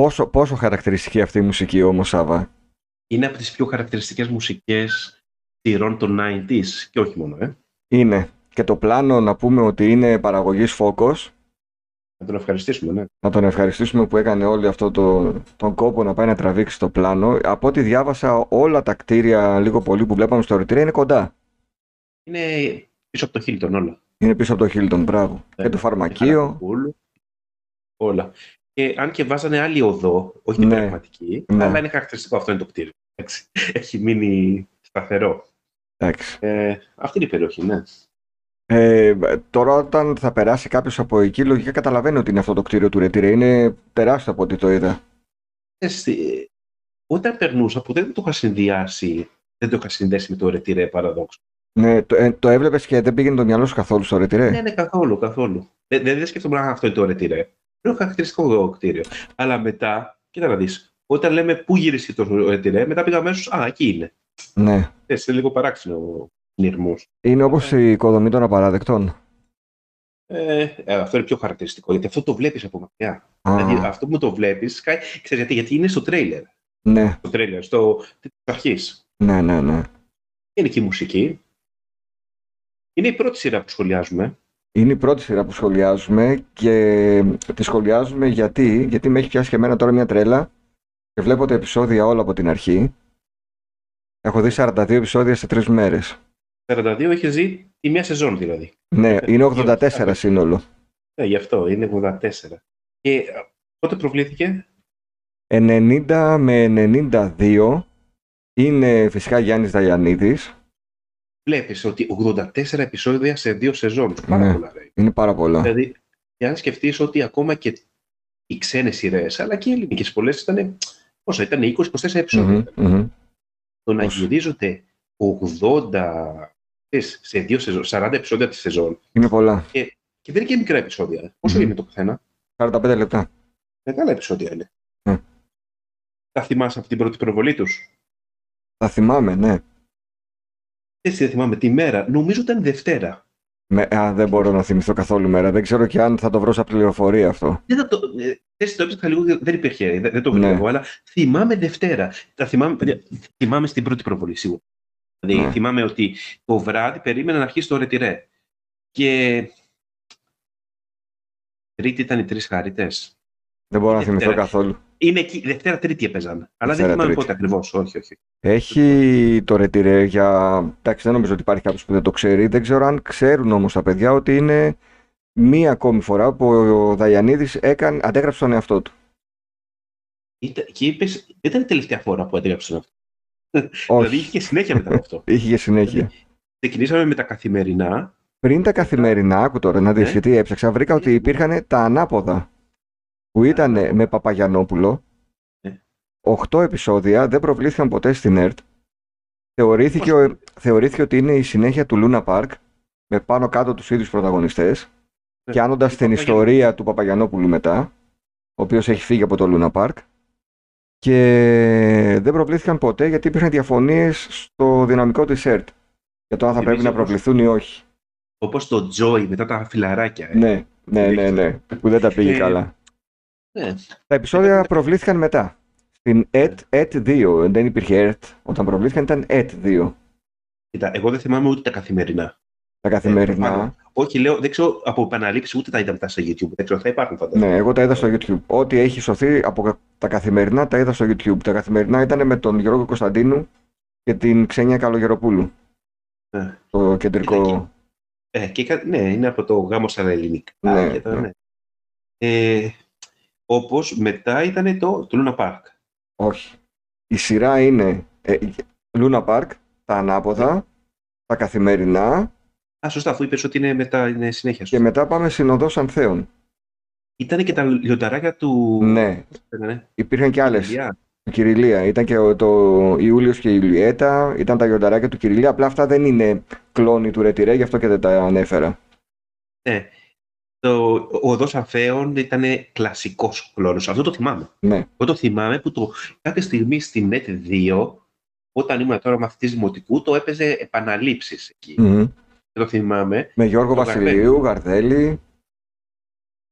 Ε, πόσο, πόσο χαρακτηριστική αυτή η μουσική όμως, Σάβα. Είναι από τις πιο χαρακτηριστικές μουσικές σειρών των 90s και όχι μόνο, ε. Είναι. Και το πλάνο να πούμε ότι είναι παραγωγής Focus. Να τον ευχαριστήσουμε, ναι. Να τον ευχαριστήσουμε που έκανε όλο αυτό το, τον κόπο να πάει να τραβήξει το πλάνο. Από ό,τι διάβασα όλα τα κτίρια λίγο πολύ που βλέπαμε στο Ρετρέ είναι κοντά. Είναι πίσω από το Hilton όλα. Είναι πίσω από το Hilton, μπράβο. Ε, και το φαρμακείο. Χαρακούλ, Όλα. Και αν και βάζανε άλλη οδό, όχι την Ναι. πραγματική, Ναι. αλλά είναι χαρακτηριστικό αυτό είναι το κτίριο. Εντάξει. Έχει μείνει σταθερό. Εντάξει. Ε, αυτή είναι η περιοχή, ναι. Ε, τώρα όταν θα περάσει κάποιος από εκεί, λογικά καταλαβαίνει ότι είναι αυτό το κτίριο του Ρετρέ. Είναι τεράστιο από ό,τι το είδα. Εσύ, όταν περνούσα, ποτέ δεν το είχα συνδυάσει, δεν το είχα συνδέσει με το ρετυρέ παραδόξο. Ναι, το, ε, το έβλεπες και δεν πήγαινε το μυαλό σου καθόλου στο Ρετρέ. Ναι, ναι, καθόλου, καθόλου. Δεν, δεν, δεν σκέφτομαι αν αυτό είναι το ρετυρέ. Είναι χαρακτηριστικό το κτίριο. Αλλά μετά, κοίτα να δεις, όταν λέμε πού γύρισε το ρετυρέ, μετά πήγα αμέσως, α, εκεί είναι. Ναι. Ε, Είναι λίγο παράξενο ο νυρμός. Είναι όπως η οικοδομή των απαράδεκτων. Ε, ε, αυτό είναι πιο χαρακτηριστικό, γιατί αυτό το βλέπεις από μακριά. Α, Δηλαδή, αυτό που το βλέπεις, σκάει- ξέρεις γιατί, γιατί είναι στο τρέιλερ. ναι, Στο τρέιλερ, στο της αρχής. ναι, ναι, ναι. Είναι και η μουσική. Είναι η πρώτη σειρά που σχολιάζουμε. Είναι η πρώτη σειρά που σχολιάζουμε και τη σχολιάζουμε γιατί, γιατί με έχει πιάσει και εμένα τώρα μια τρέλα και βλέπω τα επεισόδια όλα από την αρχή. Έχω δει 42 επεισόδια σε τρεις μέρες. 42 έχεις ζει τη μία σεζόν δηλαδή. Ναι, είναι 84 σύνολο. Ναι, γι' αυτό είναι 84. Και ε, πότε προβλήθηκε, 90 με 92 είναι φυσικά Γιάννης Δαγιανίδης. Βλέπεις ότι 84 επεισόδια σε δύο σεζόν. Πάρα Ναι. πολλά, ρε. Είναι πάρα πολλά. Δηλαδή, και αν σκεφτείς ότι ακόμα και οι ξένες σειρές, αλλά και οι ελληνικές πολλές ήταν. Πόσα ήταν, 20-24 επεισόδια. Μμμ, μμμ. Το να Όσο. γυρίζονται 80 ξέρεις, σε δύο σεζόν, 40 επεισόδια τη σεζόν. Είναι πολλά. Και δεν είναι και μικρά επεισόδια. Πόσο Μμμ. είναι το καθένα. 45 λεπτά. Μεγάλα επεισόδια είναι. Ναι. Τα θυμάσαι από την πρώτη προβολή τους; Θα θυμάμαι, ναι. Έτσι δεν θυμάμαι τη μέρα. Νομίζω ήταν Δευτέρα. Με, α, δεν μπορώ να θυμηθώ καθόλου μέρα. Δεν ξέρω και αν θα το βρω σαν πληροφορία αυτό. Δεν θα το, ε, θες, το έψαξα λίγο, δεν υπήρχε, δεν, δεν το Ναι. βλέπω, αλλά θυμάμαι Δευτέρα. Τα θυμάμαι, παιδιά, θυμάμαι στην πρώτη προβολή, σίγουρα. Δηλαδή, Ναι. θυμάμαι ότι το βράδυ περίμενα να αρχίσει το ρετυρέ. Και τρίτη ήταν οι τρεις χάριτες. Δεν μπορώ να Δευτέρα. θυμηθώ καθόλου. Είναι εκεί, Δευτέρα Τρίτη έπαιζαν. Αλλά Δευτέρα, δεν θυμάμαι Τρίτη. πότε ακριβώς, όχι, όχι. Έχει το ρετυρέ για. Εντάξει, δεν νομίζω ότι υπάρχει κάποιος που δεν το ξέρει. Δεν ξέρω αν ξέρουν όμως τα παιδιά ότι είναι μία ακόμη φορά που ο Δαγιανίδη αντέγραψε τον εαυτό του. Ήταν, και είπες, δεν ήταν η τελευταία φορά που έγραψαν αυτό. Όχι. Δηλαδή είχε και συνέχεια μετά από αυτό. Είχε και συνέχεια. Ξεκινήσαμε με τα καθημερινά. Πριν τα καθημερινά, άκου τώρα να δεις Ναι. γιατί έψαξα, βρήκα ότι υπήρχαν τα ανάποδα. Που ήταν με Παπαγιανόπουλο. Ναι. Οχτώ επεισόδια, δεν προβλήθηκαν ποτέ στην ΕΡΤ. Θεωρήθηκε, ο- θεωρήθηκε ότι είναι η συνέχεια του Λούνα Πάρκ, με πάνω κάτω τους ίδιους πρωταγωνιστές, Ναι. πιάνοντας την Παπαγιανόπουλο. ιστορία του Παπαγιανόπουλου μετά, ο οποίος έχει φύγει από το Λούνα Πάρκ. Και δεν προβλήθηκαν ποτέ γιατί υπήρχαν διαφωνίες στο δυναμικό της ΕΡΤ. Για το αν θα πρέπει Θυμίζει να όπως- προβληθούν ή όχι. Όπως το Joy μετά τα φιλαράκια. ε. Ναι, ναι, ναι, ναι, που δεν τα πήγε Ε, καλά. Ναι. Τα επεισόδια προβλήθηκαν μετά. Στην ΕΤ, ΕΤ 2, δεν υπήρχε ΕΡΤ. Όταν προβλήθηκαν ήταν ΕΤ 2. Κοίτα, εγώ δεν θυμάμαι ούτε τα καθημερινά. Τα καθημερινά. προφανώς. Όχι, λέω, δεν ξέρω από επαναλήψει ούτε τα είδα μετά στο YouTube. Δεν ξέρω, θα υπάρχουν φαντάζομαι. Ναι, εγώ τα είδα στο YouTube. Ό,τι έχει σωθεί από τα καθημερινά τα είδα στο YouTube. Τα καθημερινά ήταν με τον Γιώργο Κωνσταντίνου και την Ξένια Καλογεροπούλου. Ναι. Το κεντρικό. Ε, και, κα- ναι, είναι από το γάμο στα ελληνικά. Ναι, και τα- ναι. ναι. Ε, όπως μετά ήταν το, το Luna Park. Όχι. Η σειρά είναι ε, Luna Park, τα ανάποδα, τα καθημερινά Α, σωστά, αφού είπες ότι είναι μετά είναι συνέχεια. και μετά πάμε Συνοδός Ανθέων. Ήταν και τα λιονταράκια του... Ναι, Ναι. υπήρχαν και άλλες. Ηλιά. Η Κυριλία. Ήταν και ο, το Ιούλιος και η Ιουλιέτα, ήταν τα γιονταράκια του Κυριλία. Απλά αυτά δεν είναι κλόνοι του Ρετυρέ, γι' αυτό και δεν τα ανέφερα. Ναι. Το, ο Οδός Αφέων ήταν κλασικός κλόνος. Αυτό το θυμάμαι. Ναι. Εγώ το θυμάμαι που το, κάποια στιγμή στην NET 2, όταν ήμουν τώρα μαθητής δημοτικού, το έπαιζε επαναλήψεις εκεί. Μμμ. Δεν το θυμάμαι. Με Γιώργο Το Βασιλείου, Γαρδέλη.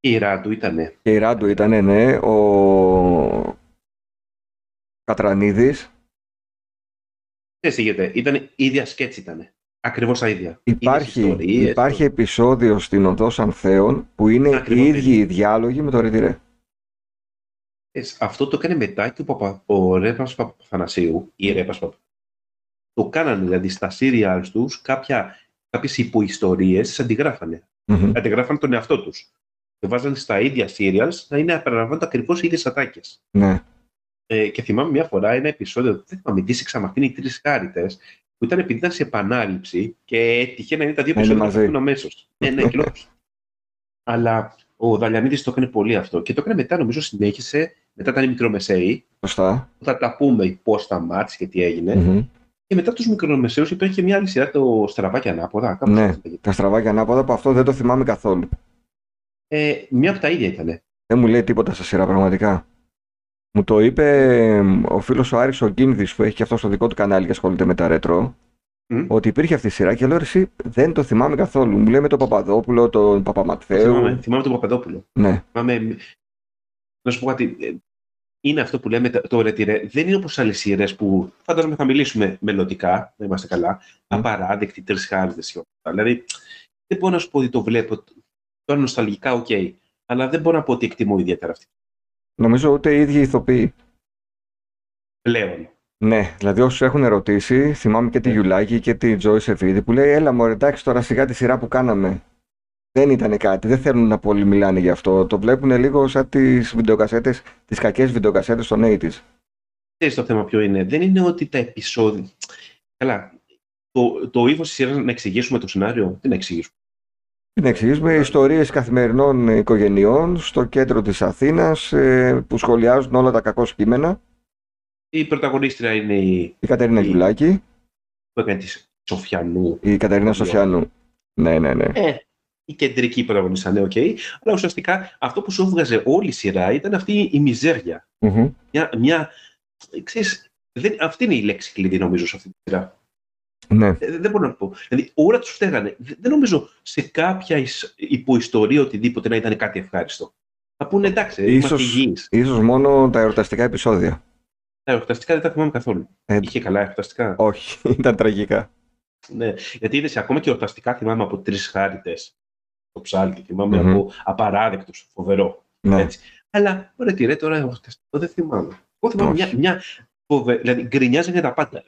Και η Ράντου ήτανε. Και η Ράντου ήταν, ναι. Ο Κατρανίδης. Δεν συγγεται. Ήταν η ίδια σκέτση ήταν. Ακριβώς τα ίδια. Υπάρχει, Ίδιες ιστορίες, υπάρχει το- επεισόδιο στην Οδό Ανθέων που είναι Ακριβώς οι το ίδιοι οι διάλογοι με το Ρετυρέ. Ε, Αυτό το έκανε μετά και ο, Παπα, ο Ρέπας Παπαθανασίου, ή Ρέπας Παπα. Το κάνανε, δηλαδή στα serials τους κάποια, κάποιες υποϊστορίες τις αντιγράφανε. Μμμ. Αντιγράφανε τον εαυτό τους. Και βάζανε στα ίδια serials να είναι απεριλαμβάνονται ακριβώς οι ίδιες ατάκες. Ναι. Ε, και θυμάμαι μια φορά ένα επεισόδιο, δεν θυμάμαι, τι εξαμαχτήν οι τρεις χάριτες, που ήταν επειδή ήταν σε επανάληψη και έτυχε να είναι τα δύο Να είναι επεισόδια μαζί. να βγουν αμέσως. ναι, ναι, κοινώς. Αλλά ο Δαλιανίδης το έκανε πολύ αυτό. Και το έκανε μετά, νομίζω, συνέχισε, μετά ήταν οι μικρομεσαίοι, Σωστά. θα τα πούμε πώς σταμάτησε και τι έγινε. Μμμ. Και μετά τους μικρομεσαίους υπήρχε και μια άλλη σειρά, το Στραβά και Ανάποδα. Κάπως Ναι. έτσι λέγεται. Τα στραβάκια ανάποδα που αυτό δεν το θυμάμαι καθόλου. Ε, μια από τα ίδια ήταν. Δεν μου λέει τίποτα στα σειρά πραγματικά. Μου το είπε εμ, ο φίλος ο Άρης ο Γκίνδης που έχει και αυτό στο δικό του κανάλι και ασχολείται με τα ρέτρο Μμ. ότι υπήρχε αυτή η σειρά και λέω «Ρε εσύ δεν το θυμάμαι καθόλου. Μου λέει με τον Παπαδόπουλο, τον Παπαματθέου. Θυμάμαι, θυμάμαι τον Παπαδόπουλο. Ναι, Θυμάμαι, να σου πω κάτι. ε, Είναι αυτό που λέμε το ρετιρέ. Δεν είναι όπως άλλες σειρές που φαντάζομαι θα μιλήσουμε μελλοντικά, να είμαστε καλά. Απαράδεκτοι, Τρεις Χάριτες και όλα αυτά. Δηλαδή, δεν μπορώ να σου πω ότι το βλέπω. Τώρα νοσταλγικά, οκ. Αλλά δεν μπορώ να πω ότι εκτιμώ ιδιαίτερα αυτή. Νομίζω ούτε οι ίδιοι ηθοποιοί. Πλέον. Ναι, δηλαδή όσους έχουν ερωτήσει, θυμάμαι και τη Ναι. Γιουλάκη και τη Τζόις Ευείδη που λέει: Έλα, μωρέ, εντάξει τώρα σιγά τη σειρά που κάναμε. Δεν ήταν κάτι, δεν θέλουν να πολύ μιλάνε γι' αυτό. Το βλέπουν λίγο σαν τις βιντεοκασέτες, τις κακές βιντεοκασέτες των 80s. Ξέρεις το θέμα ποιο είναι. Δεν είναι ότι τα επεισόδια. Καλά. Το, το ύφο της σειράς να εξηγήσουμε το σενάριο, τι να εξηγήσουμε; Τι να εξηγήσουμε, ιστορίες καθημερινών οικογενειών στο κέντρο της Αθήνας που σχολιάζουν όλα τα κακώς κείμενα. Η πρωταγωνίστρια είναι η Η Κατερίνα Η- Γιουλάκη, που έκανε τη Σοφιανού. η Κατερίνα Πολύ Σοφιανού. Ναι, ναι, ναι. Ε, η κεντρική πρωταγωνίστρια, ναι, οκ. Αλλά ουσιαστικά αυτό που σου έβγαζε όλη η σειρά ήταν αυτή η μιζέρια. Μμμ. Μια, μια, ξέρεις, δεν, αυτή είναι η λέξη κλειδί νομίζω σε αυτή τη σειρά. Ναι. Ε, δεν μπορώ να πω. Δηλαδή όλα τους φταίγανε. Δεν, δεν νομίζω σε κάποια εις- υποϊστορία οτιδήποτε να ήταν κάτι ευχάριστο. Θα πούνε εντάξει, Ίσως- είμαστε υγιείς. Ίσως μόνο τα εορταστικά επεισόδια. Τα εορταστικά δεν τα θυμάμαι καθόλου. Ε, Είχε καλά εορταστικά. όχι, ήταν τραγικά. Ναι. Γιατί είδες ακόμα και εορταστικά θυμάμαι από τρεις χάρτε. Το ψάλτη, θυμάμαι Μμμ. από απαράδεκτου. Φοβερό. Ναι. Έτσι. Αλλά ωραία, τι ρε τώρα εορταστικό δεν θυμάμαι. Εγώ θυμάμαι Όχι. μια. μια φοβε... Δηλαδή γκρινιάζανε τα πάντα.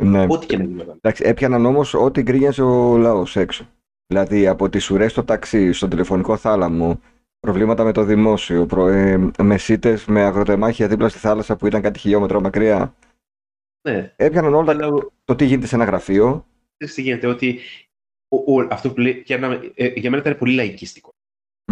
Ναι. Ό,τι και να γινόταν. Εντάξει, έπιαναν όμως ό,τι γκρίνιαζε ο λαός έξω. Δηλαδή από τις ουρές στο ταξί, στον τηλεφωνικό θάλαμο, προβλήματα με το δημόσιο, προ, ε, μεσίτες με αγροτεμάχια δίπλα στη θάλασσα που ήταν κάτι χιλιόμετρα μακριά. Ναι. Έπιαναν όλα Αλλά το τι γίνεται σε ένα γραφείο. ξέρεις τι γίνεται, ότι ο, ο, αυτό που λέει, πιάναμε- ε, για μένα ήταν πολύ λαϊκίστικο.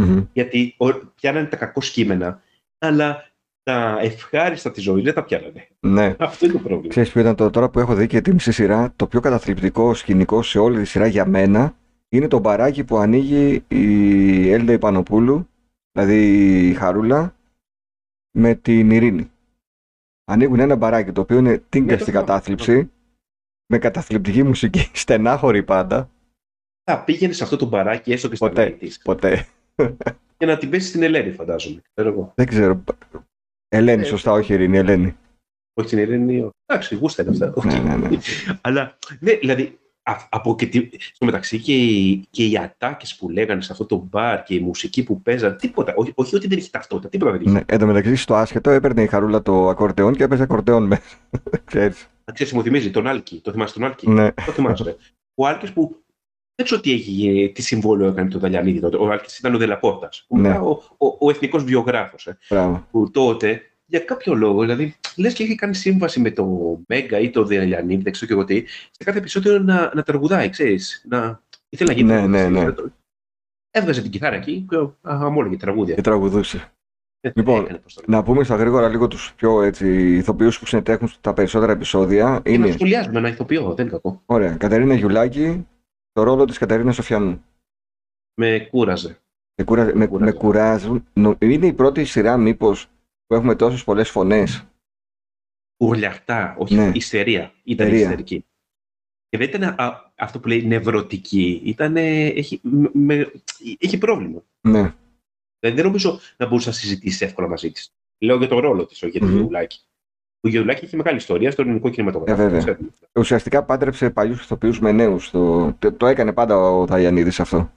Μμμ. Γιατί ο, πιάνανε τα κακό κείμενα, αλλά τα ευχάριστα της ζωής δεν τα πιάνανε. Ναι. Αυτό είναι το πρόβλημα. Ξέρεις ποιο ήταν το τώρα που έχω δει και τη μισή σειρά, το πιο καταθλιπτικό σκηνικό σε όλη τη σειρά για μένα είναι το μπαράκι που ανοίγει η Έλντα Ιπανοπούλου, δηλαδή η Χαρούλα, με την Ειρήνη. Ανοίγουν ένα μπαράκι το οποίο είναι Ναι, τίνκα το στην θυμάμαι. κατάθλιψη, με καταθλιπτική μουσική, στενάχωρη πάντα. Θα πήγαινε σε αυτό το μπαράκι, έστω και στα Ποτέ. λέει της, Ποτέ. και να την πέσει στην Ελένη, φαντάζομαι. Ξέρω εγώ. Δεν ξέρω. Ελένη, Ε, σωστά, όχι Ειρήνη, Ελένη. Όχι στην Ειρήνη. Εντάξει, γούστα είναι αυτά. Οκ. Ναι, ναι, ναι. Αλλά ναι, δηλαδή α- από και τη, στο μεταξύ και οι, και οι ατάκες που λέγανε σε αυτό το μπαρ και η μουσική που παίζανε, τίποτα. Όχι, όχι ότι δεν έχει ταυτότητα, τίποτα δεν είχε. ναι. Εν τω μεταξύ, στο άσχετο έπαιρνε η Χαρούλα το ακορτεόν και έπαιζε ακορτεόν μέσα. Ξέρεις. Να ξέρεις, μου θυμίζει τον Άλκη. Το θυμάσαι τον Άλκη; Ναι. Το θυμάσαι. Ο Άλκης που δεν ξέρω τι, έγινε, τι συμβόλαιο έκανε το Δαλιανίδη τότε. Ο Άλκης ήταν ο Δελαπόρτας. που Ναι. μετά Ο, ο, ο εθνικός βιογράφος. Ε, Μπράβο. που τότε για κάποιο λόγο, δηλαδή, λες και είχε κάνει σύμβαση με το Μέγκα ή το Δελιανίδη, δεν ξέρω και εγώ τι, σε κάθε επεισόδιο να, να τραγουδάει, ξέρεις. Να... Ήθελε να γίνει Ναι, ναι, τραγουδιστής. ναι. Έβγαζε την κιθάρα εκεί και α, αμόλογε τραγούδια. Και τραγουδούσε. Ε, λοιπόν, έκανε, πώς το Να πούμε στα γρήγορα λίγο τους πιο έτσι, ηθοποιούς που συμμετέχουν στα περισσότερα επεισόδια. λέμε. Είναι, Να σχολιάζουμε ένα ηθοποιό, δεν είναι κακό. ωραία, Κατερίνα Γιουλάκη, το ρόλο της Κατερίνας Σοφιανού. Με κούραζε. Με, κουρα... με, Κουράζει. με κουράζουν. Νο- Είναι η πρώτη σειρά μήπως που έχουμε τόσες πολλές φωνές. Ουρλιαχτά, όχι Ναι. ιστερία. Ήταν Ιστερία. ιστερική. Και δεν ήταν α, αυτό που λέει νευρωτική. Ήταν, έχει, με- με- έχει πρόβλημα. Ναι. Δηλαδή, δεν νομίζω να μπορούσε να συζητήσει εύκολα μαζί της. Λέω για τον ρόλο της, όχι για τον mm-hmm. Ο Γεωλάκη έχει μεγάλη ιστορία στο ελληνικό κινηματογράφο. Ε, βέβαια. Ουσιαστικά πάντρεψε παλιούς ηθοποιούς με νέους. Το, το, το, έκανε πάντα ο Δαγιανίδη αυτό.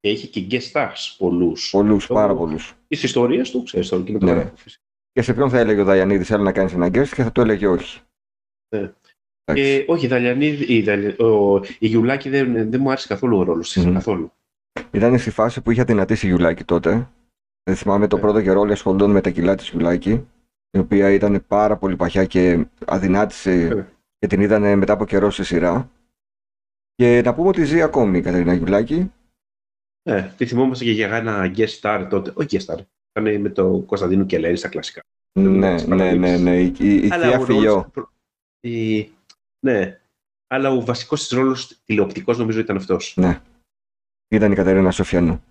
Και είχε και guest stars πολλούς. Πολλούς, πάρα πολλούς. Τις ιστορίες του, ξέρεις, στο κινηματογράφο. Ναι. Και σε ποιον θα έλεγε ο Δαγιανίδη, θέλει να κάνεις ένα guest και θα το έλεγε όχι. Ναι. Και, όχι, η, Δαλιανίδη, η, ο, η Γιουλάκη δεν, δεν μου άρεσε καθόλου ο ρόλος της. Mm. Καθόλου. Ήταν στη φάση που είχε αδυνατήσει η Γιουλάκη τότε. Δεν θυμάμαι το ναι. πρώτο καιρό όλοι ασχολούνταν με τα κιλά της Γιουλάκη η οποία ήταν πάρα πολύ παχιά και αδυνάτησε ναι. και την είδαν μετά από καιρό σε σειρά. Και να πούμε ότι ζει ακόμη η Κατερίνα Γιουλάκη. Ναι, τη θυμόμαστε και για ένα guest star τότε. Όχι guest star. Ήταν με το Κωνσταντίνο Κελέρη στα κλασικά. Ναι, ναι, ναι, ναι. Η, η, η θεία φιλιό. Η... Ναι. Αλλά ο βασικός της ρόλος τηλεοπτικός νομίζω ήταν αυτός. Ναι. Ήταν η Κατερίνα Σοφιανού.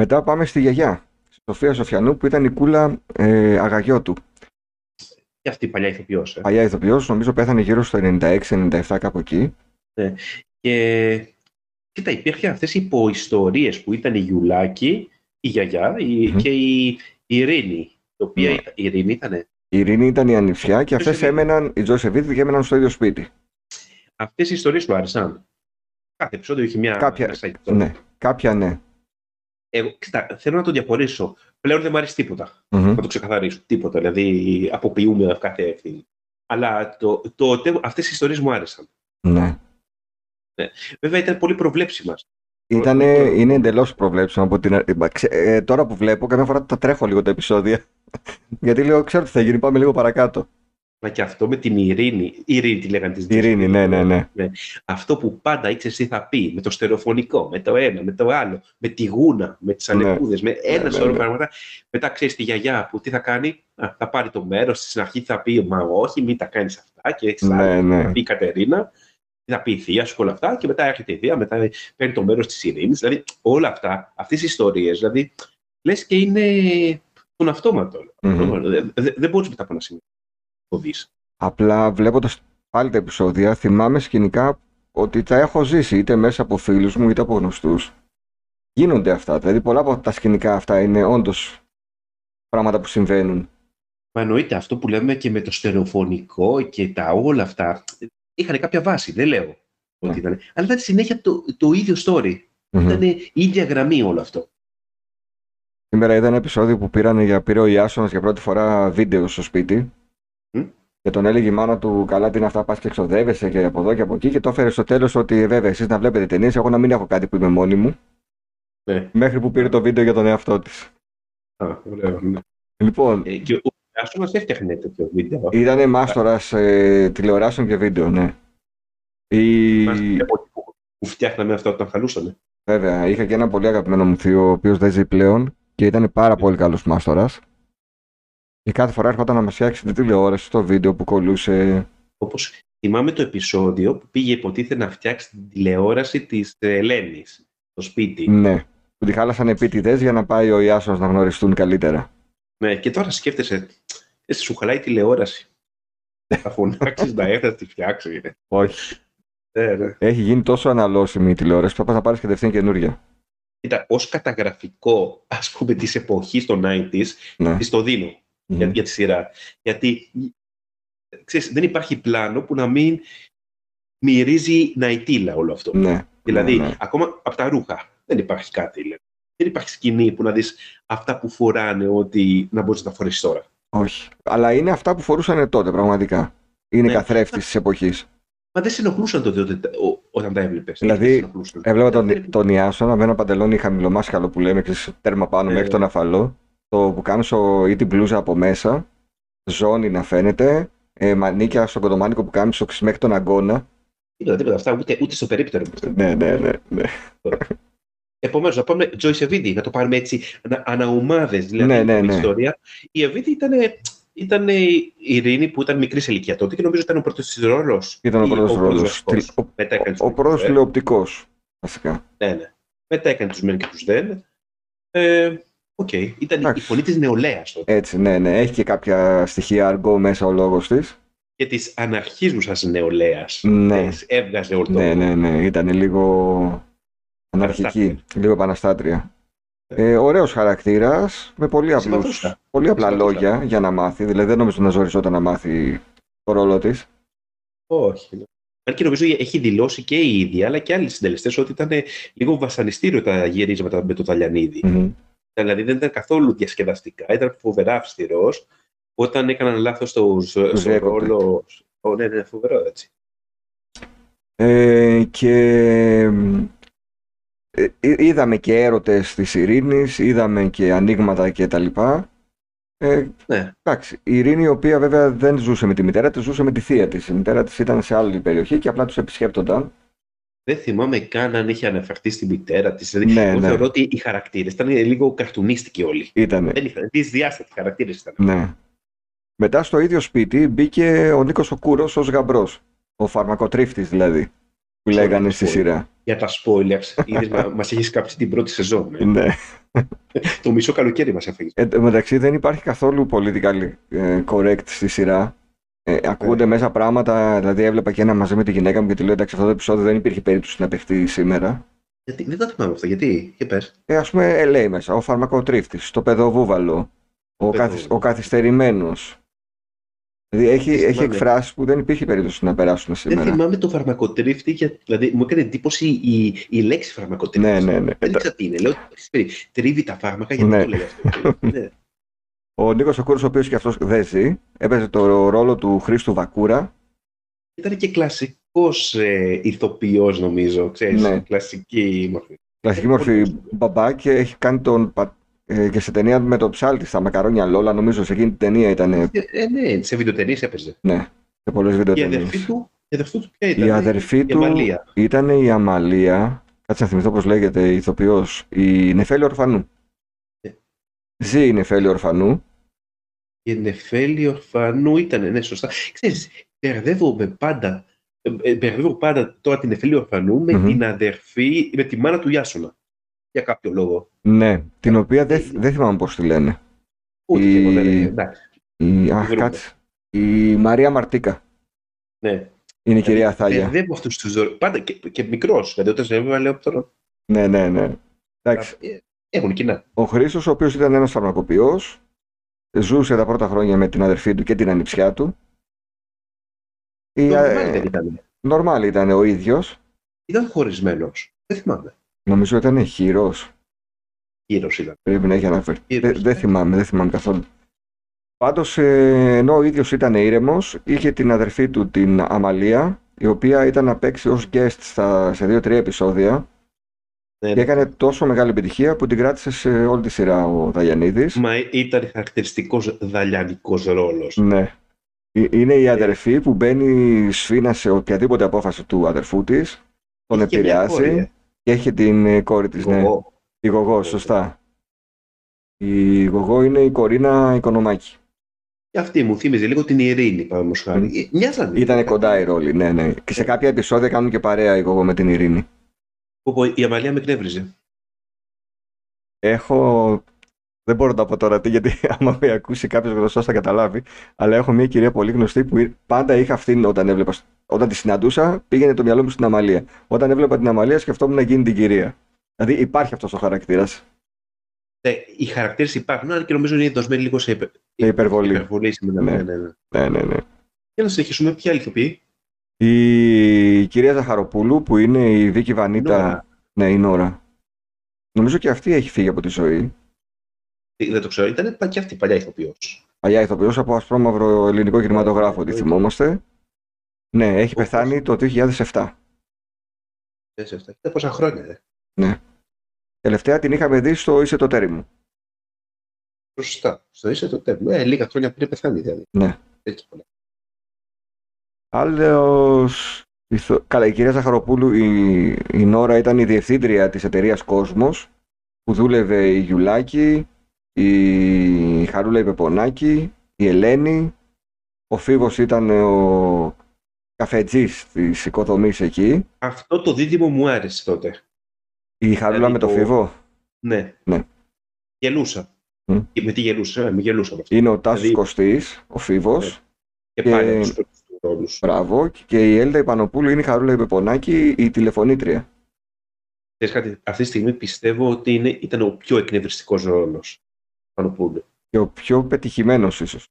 Μετά πάμε στη γιαγιά. Σοφία Σοφιανού που ήταν η κούλα ε, αγαγιώτου. Και αυτή η παλιά ηθοποιός. Ε. Παλιά ηθοποιός, νομίζω πέθανε γύρω στο 96-97 κάπου εκεί. Ναι. Και κοίτα, υπήρχαν αυτές οι υποϊστορίες που ήταν η Γιουλάκη, η γιαγιά η, και η, η Ειρήνη. Η οποία ναι. η Ειρήνη ήταν. Η Ειρήνη ήταν η ανιψιά και αυτές έμεναν, οι Τζοσεβίδη και έμεναν στο ίδιο σπίτι. Αυτές οι ιστορίες του άρεσαν; Κάθε επεισόδιο είχε μια. Κάποια, ναι, κάποια ναι. Εγώ, κοίτα, θέλω να το διαχωρίσω. Πλέον δεν μου αρέσει τίποτα. Mm-hmm. Να το ξεκαθαρίσω. Τίποτα. Δηλαδή, αποποιούμε κάθε ευθύνη. Αλλά το, το, το, αυτές οι ιστορίες μου άρεσαν. Ναι. ναι. Βέβαια, ήταν πολύ προβλέψιμα. Ήτανε, είναι εντελώς προβλέψιμο από την ε, Τώρα που βλέπω, καμιά φορά τα τρέχω λίγο τα επεισόδια. Γιατί λέω, ξέρω τι θα γίνει, πάμε λίγο παρακάτω. Μα και αυτό με την ειρήνη. Η ειρήνη τη λέγανε της Ειρήνη, ναι, ναι, ναι, ναι. Αυτό που πάντα ήξερε τι θα πει, με το στερεοφωνικό, με το ένα, με το άλλο, με τη γούνα, με τις ναι. αλεπούδε, με ένα ναι, σωρό ναι, πράγματα. Μετά ξέρεις τη γιαγιά που τι θα κάνει, Α, θα πάρει το μέρος, στην αρχή θα πει Μα όχι, μην τα κάνεις αυτά. Και έτσι ναι, ναι. θα πει η Κατερίνα, θα πει η θεία σου όλα αυτά. Και μετά έρχεται η θεία, μετά παίρνει το μέρος της ειρήνης. Δηλαδή όλα αυτά, αυτές οι ιστορίες, δηλαδή λες και είναι τον αυτόματο. Mm-hmm. Δεν, δεν μπορείς μετά από ένα σημείο. Απλά βλέποντας πάλι τα επεισόδια, θυμάμαι σκηνικά ότι τα έχω ζήσει είτε μέσα από φίλους μου είτε από γνωστούς. Γίνονται αυτά. Δηλαδή, πολλά από τα σκηνικά αυτά είναι όντως πράγματα που συμβαίνουν. Μα εννοείται αυτό που λέμε και με το στερεοφωνικό και τα όλα αυτά. Είχαν κάποια βάση, δεν λέω ότι ναι. ήταν. Αλλά ήταν συνέχεια το, το ίδιο story. Mm-hmm. Ήταν η ίδια γραμμή όλο αυτό. Σήμερα είδα ένα επεισόδιο που πήραν για, πήρε ο Ιάσονας για πρώτη φορά βίντεο στο σπίτι και τον έλεγε η μάνα του, καλά τι είναι αυτά, πας και εξοδεύεσαι και από εδώ και από εκεί. Και το έφερε στο τέλος ότι «Ε, βέβαια εσείς να βλέπετε ταινίες, εγώ να μην έχω κάτι που είμαι μόνη μου. Ναι. Μέχρι που πήρε το βίντεο για τον εαυτό της. Α, ωραία, ναι. Λοιπόν. Ε, και ο Άσονας έφτιαχνε τέτοιο βίντεο. Ήταν μάστορας ε, τηλεοράσεων και βίντεο, ναι. Η... Που φτιάχναμε αυτό όταν χαλούσαμε. Βέβαια, είχα και ένα πολύ αγαπημένο μου θείο, ο οποίος δεν ζει πλέον και ήταν πάρα πολύ καλός μάστορας. Και κάθε φορά έρχονταν να μα φτιάξει την τηλεόραση, το βίντεο που κολούσε. Όπως θυμάμαι το επεισόδιο που πήγε υποτίθεται να φτιάξει την τηλεόραση της Ελένης στο σπίτι. Ναι. Που τη χάλασαν επίτηδες για να πάει ο Ιάσος να γνωριστούν καλύτερα. Ναι, και τώρα σκέφτεσαι, εσύ σου χαλάει τηλεόραση. Θα φωνάξεις να έρθει να τη φτιάξει. Όχι. Ναι, ναι. Έχει γίνει τόσο αναλώσιμη η τηλεόραση που θα πάρεις κατευθείαν καινούρια. Κοίτα, ως καταγραφικό ας πούμε της εποχής των 90s, ναι. της το δίνω για, για τη σειρά. Γιατί ξέρεις, δεν υπάρχει πλάνο που να μην μυρίζει ναϊτήλα όλο αυτό. Ναι, δηλαδή, ναι, ναι. ακόμα από τα ρούχα δεν υπάρχει κάτι. Λέει. Δεν υπάρχει σκηνή που να δεις αυτά που φοράνε ότι να μπορείς να τα φορέσεις τώρα. Όχι. Αλλά είναι αυτά που φορούσαν τότε πραγματικά. Είναι ναι. καθρέφτης της εποχής. Μα δεν σε ενοχλούσαν τότε όταν τα έβλεπες. Δηλαδή, έβλεπα τον, τον Ιάσονα με ένα παντελόνι χαμηλομάσχαλο που λέμε και τέρμα πάνω ε, μέχρι τον αφαλό το που κάνω ή την μπλούζα από μέσα, ζώνη να φαίνεται, ε, μανίκια στο κοντομάνικο που κάνεις στο μέχρι τον αγκώνα. Τίποτα, τίποτα αυτά, ούτε, ούτε στο περίπτερο. Ναι, ναι, ναι. ναι. Επομένως, να πάμε Joyce Evidi, να το πάρουμε έτσι ανα, ανά ομάδα, δηλαδή ναι, ναι, ναι. ιστορία. Η Ευείδη ήταν, ήταν η Ειρήνη που ήταν μικρής σε ηλικία τότε και νομίζω ήταν ο πρώτος της ρόλος. Ήταν ο πρώτος ρόλος. Ο, ο, ο πρώτος τηλεοπτικός, βασικά. Ναι, ναι. Μετά έκανε τους μεν και τους δεν. Ε, OK. Okay. Ήταν η φωνή της νεολαίας τότε. Έτσι, ναι, ναι. Έχει και κάποια στοιχεία αργκό μέσα ο λόγος της. Και της αναρχίζουσας νεολαίας. Ναι. έβγαζε όλο Ναι, ναι, ναι. Ήταν λίγο αναρχική, λίγο επαναστάτρια. Ε, ωραίος χαρακτήρας, με πολύ, απλούς, Συμπαθούσα. πολύ απλά Συμπαθούσα. λόγια για να μάθει. Δηλαδή δεν νομίζω να ζοριζόταν να μάθει το ρόλο της. Όχι. ναι. Αν και νομίζω έχει δηλώσει και η ίδια, αλλά και άλλοι συντελεστές ότι ήταν λίγο βασανιστήριο τα γυρίσματα με το Ταλιανίδη. Μμμ. Δηλαδή δεν ήταν καθόλου διασκεδαστικά, ήταν φοβερά αυστηρός. Όταν έκαναν λάθος στο, στο διέκοπτε. ρόλο. Ω, ναι, ναι, φοβερό έτσι. Ε, και ε, ε, είδαμε και έρωτες της Ειρήνης, είδαμε και ανοίγματα και τα λοιπά. Ε, Ναι. εντάξει, η Ειρήνη η οποία βέβαια δεν ζούσε με τη μητέρα της, ζούσε με τη θεία της. Η μητέρα της ήταν σε άλλη περιοχή και απλά τους επισκέπτονταν. Δεν θυμάμαι καν αν είχε αναφερθεί στη μητέρα της. Δηλαδή, Ναι, εγώ ναι. θεωρώ ότι οι χαρακτήρες ήταν λίγο καρτουνίστικοι όλοι. Ήτανε. Δεν είχαν. Δυσδιάστατοι χαρακτήρες ήταν. Ναι. Μετά στο ίδιο σπίτι μπήκε ο Νίκος ο Κούρος ως γαμπρός. Ο φαρμακοτρίφτης δηλαδή, που Sorry, λέγανε το στη spoiler. σειρά. Για τα spoilers, είδες, μα, μας έχεις σκάψει την πρώτη σεζόν. ε. Ναι. Το μισό καλοκαίρι μας έφαγες. Ε, εν τω μεταξύ δεν υπάρχει καθόλου political ε, correct στη σειρά. Ε, ακούγονται μέσα πράγματα, δηλαδή έβλεπα και ένα μαζί με τη γυναίκα μου και τη λέω εντάξει αυτό το επεισόδιο δεν υπήρχε περίπτωση να παιχτεί σήμερα. Γιατί, δεν το θυμάμαι αυτό. Γιατί, και πες. Ε, ας πούμε ε, λέει μέσα ο φαρμακοτρίφτης, το παιδοβούβαλο, ο, καθυσ, Παιδόβούβαλο. ο καθυστερημένος. Δηλαδή έχει, Δεν έχει θυμάμαι. εκφράσεις που δεν υπήρχε περίπτωση να περάσουν Δεν σήμερα. θυμάμαι το φαρμακοτρίφτη, για- δηλαδή μου έκανε εντύπωση η, η λέξη φαρμακοτρίφτης. Ναι, ναι, ναι. Δεν ήξερα τι είναι. Λέω, «Ξέρεις, τρίβει τα φάρμακα γιατί Ναι. το λέει αυτό. ναι. Ο Νίκος ο Κούρος, ο οποίος και αυτός δεν ζει, έπαιζε το ρόλο του Χρήστου Βακούρα. Ήταν και κλασικός ε, ηθοποιός νομίζω, ξέρεις, Ναι. κλασική μορφή. Κλασική Ε, μορφή πολύ μπαμπά και έχει κάνει τον. πα- ε, και σε ταινία με το ψάλτη στα μακαρόνια Λόλα, νομίζω σε εκείνη την ταινία ήταν. Ε, ε, ναι, σε βιντεοτενίες έπαιζε. Ναι, σε πολλές Η βιντεοτενίε. αδερφή του, η αδερφή του ποια ήταν. Η αδερφή η του Αμαλία. ήταν η Αμαλία. Κάτσε να θυμηθώ πώς λέγεται η ηθοποιός. Η Νεφέλη Ορφανού. Ναι. Ζει η Νεφέλη Ορφανού. Η Νεφέλη Ορφανού ήταν, ναι, σωστά. Ξέρεις, μπερδεύομαι πάντα, ε, ε, μπερδεύω πάντα τώρα την Νεφέλη Ορφανού με Μμμ. την αδερφή, με τη μάνα του Ιάσονα. Για κάποιο λόγο. Ναι, την οποία δεν Ε, δεν θυμάμαι πώς τη λένε. Ούτε Η- και εγώ δεν είναι. Εντάξει, Η, αχ, βρούμε. κάτσε. Η Μαρία Μαρτίκα. ναι. Είναι η κυρία Θάγια. Μπερδεύω αυτούς τους δω- Πάντα και, και μικρός. Δηλαδή όταν σε έβγαλε λέω τώρα. Ναι, ναι, ναι. Εντάξει. Ε, Έχουν κοινά. Ο Χρήστος, ο οποίος ήταν ένας φαρμακοποιός, ζούσε τα πρώτα χρόνια με την αδερφή του και την ανιψιά του. Η, Το ε, normal δεν ήταν. normal ήταν ο ίδιος. Ήταν χωρισμένος. Δεν θυμάμαι. Νομίζω ήταν χειρός. Γύρος ήταν. Πρέπει να έχει αναφερθεί. Χείρος, Δεν, δεν ναι. θυμάμαι, δεν θυμάμαι καθόλου. Πάντως, ε, ενώ ο ίδιος ήταν ήρεμος, είχε την αδερφή του την Αμαλία, η οποία ήταν να παίξει ως guest στα, σε δύο-τρία επεισόδια Ναι, και έκανε τόσο μεγάλη επιτυχία που την κράτησε σε όλη τη σειρά ο Δαγιανίδης. Μα ήταν χαρακτηριστικός δαλιανικός ρόλος. Ναι. Ε, Είναι η αδερφή που μπαίνει σφίνα σε οποιαδήποτε απόφαση του αδερφού της, τον Είχε και μια κόρη, επηρεάζει ε. και έχει την ε, κόρη της, ναι. Εγώ. Η Γογό, σωστά. Η Γογό είναι η Κορίνα Οικονομάκη. Και αυτή μου θύμιζε λίγο την Ειρήνη, παραδείγματος χάρη. Ε, Μοιάζανε. Ήταν κοντά η ρόλη, ναι, ναι. Και σε κάποια επεισόδια κάνουν και παρέα η Γογό με την Ειρήνη. Πω, πω, Η Αμαλία με εκνεύριζε. Έχω. Δεν μπορώ να το πω τώρα τι, γιατί άμα με ακούσει κάποιος γνωστός θα καταλάβει. Αλλά έχω μια κυρία πολύ γνωστή που πάντα είχα αυτήν όταν έβλεπα. Όταν τη συναντούσα, πήγαινε το μυαλό μου στην Αμαλία. Όταν έβλεπα την Αμαλία, σκεφτόμουν να γίνει την κυρία. Δηλαδή υπάρχει αυτός ο χαρακτήρας. Ναι, οι χαρακτήρες υπάρχουν, αλλά και νομίζω είναι δοσμένοι λίγο σε υπε... Σε υπερβολή. υπερβολή σήμερα. Ναι. Ναι. Ναι, ναι. Ναι, ναι, ναι. Για να συνεχίσουμε, ποια άλλη ηθοποιεί. Η κυρία Ζαχαροπούλου που είναι η Βίκη Βανίτα. Νόρα. Ναι, η Νόρα. Νομίζω και αυτή έχει φύγει από τη ζωή. Ε, Δεν το ξέρω, ήταν πα- και αυτή παλιά ηθοποιός. Παλιά ηθοποιός από ασπρόμαυρο ελληνικό κινηματογράφο, τη εννοείται. θυμόμαστε. Ναι, έχει Όπως. πεθάνει το 2007. Δεν σε αυτά. Ήταν πόσα χρόνια. Ε. Τελευταία την είχαμε δει στο Είσαι το τέρι μου. Σωστά. Στο είσαι το τέλο. Ε, λίγα χρόνια πριν πεθάνει δηλαδή. Ναι. Έτσι πολλά. Άλλος... ηθο- Καλά, η κυρία Ζαχαροπούλου, η, η Νόρα ήταν η διευθύντρια της εταιρείας Κόσμος, που δούλευε η Γιουλάκη, η Χαρούλα η Πεπονάκη, η Ελένη, ο Φίβος ήταν ο καφετζής της οικοδομής εκεί, Αυτό το δίδυμο μου άρεσε τότε. η Χαρούλα Δηλαδή με το το- Φίβο; Ναι. Ναι. Γελούσα. Μμ. Και με τι γελούσα, ε, με γελούσα με αυτό. είναι ο Τάσος Δηλαδή- Κωστής, ο Φίβος, Και και- πάλι από τους πρώτους του ρόλους. μπράβο, και η Έλτα Ιπανοπούλου είναι η Χαρούλα η Πεπονάκη, η τηλεφωνήτρια. κάτι, αυτή τη στιγμή πιστεύω ότι είναι, ήταν ο πιο εκνευριστικός ρόλος. Και ο πιο πετυχημένος ίσως.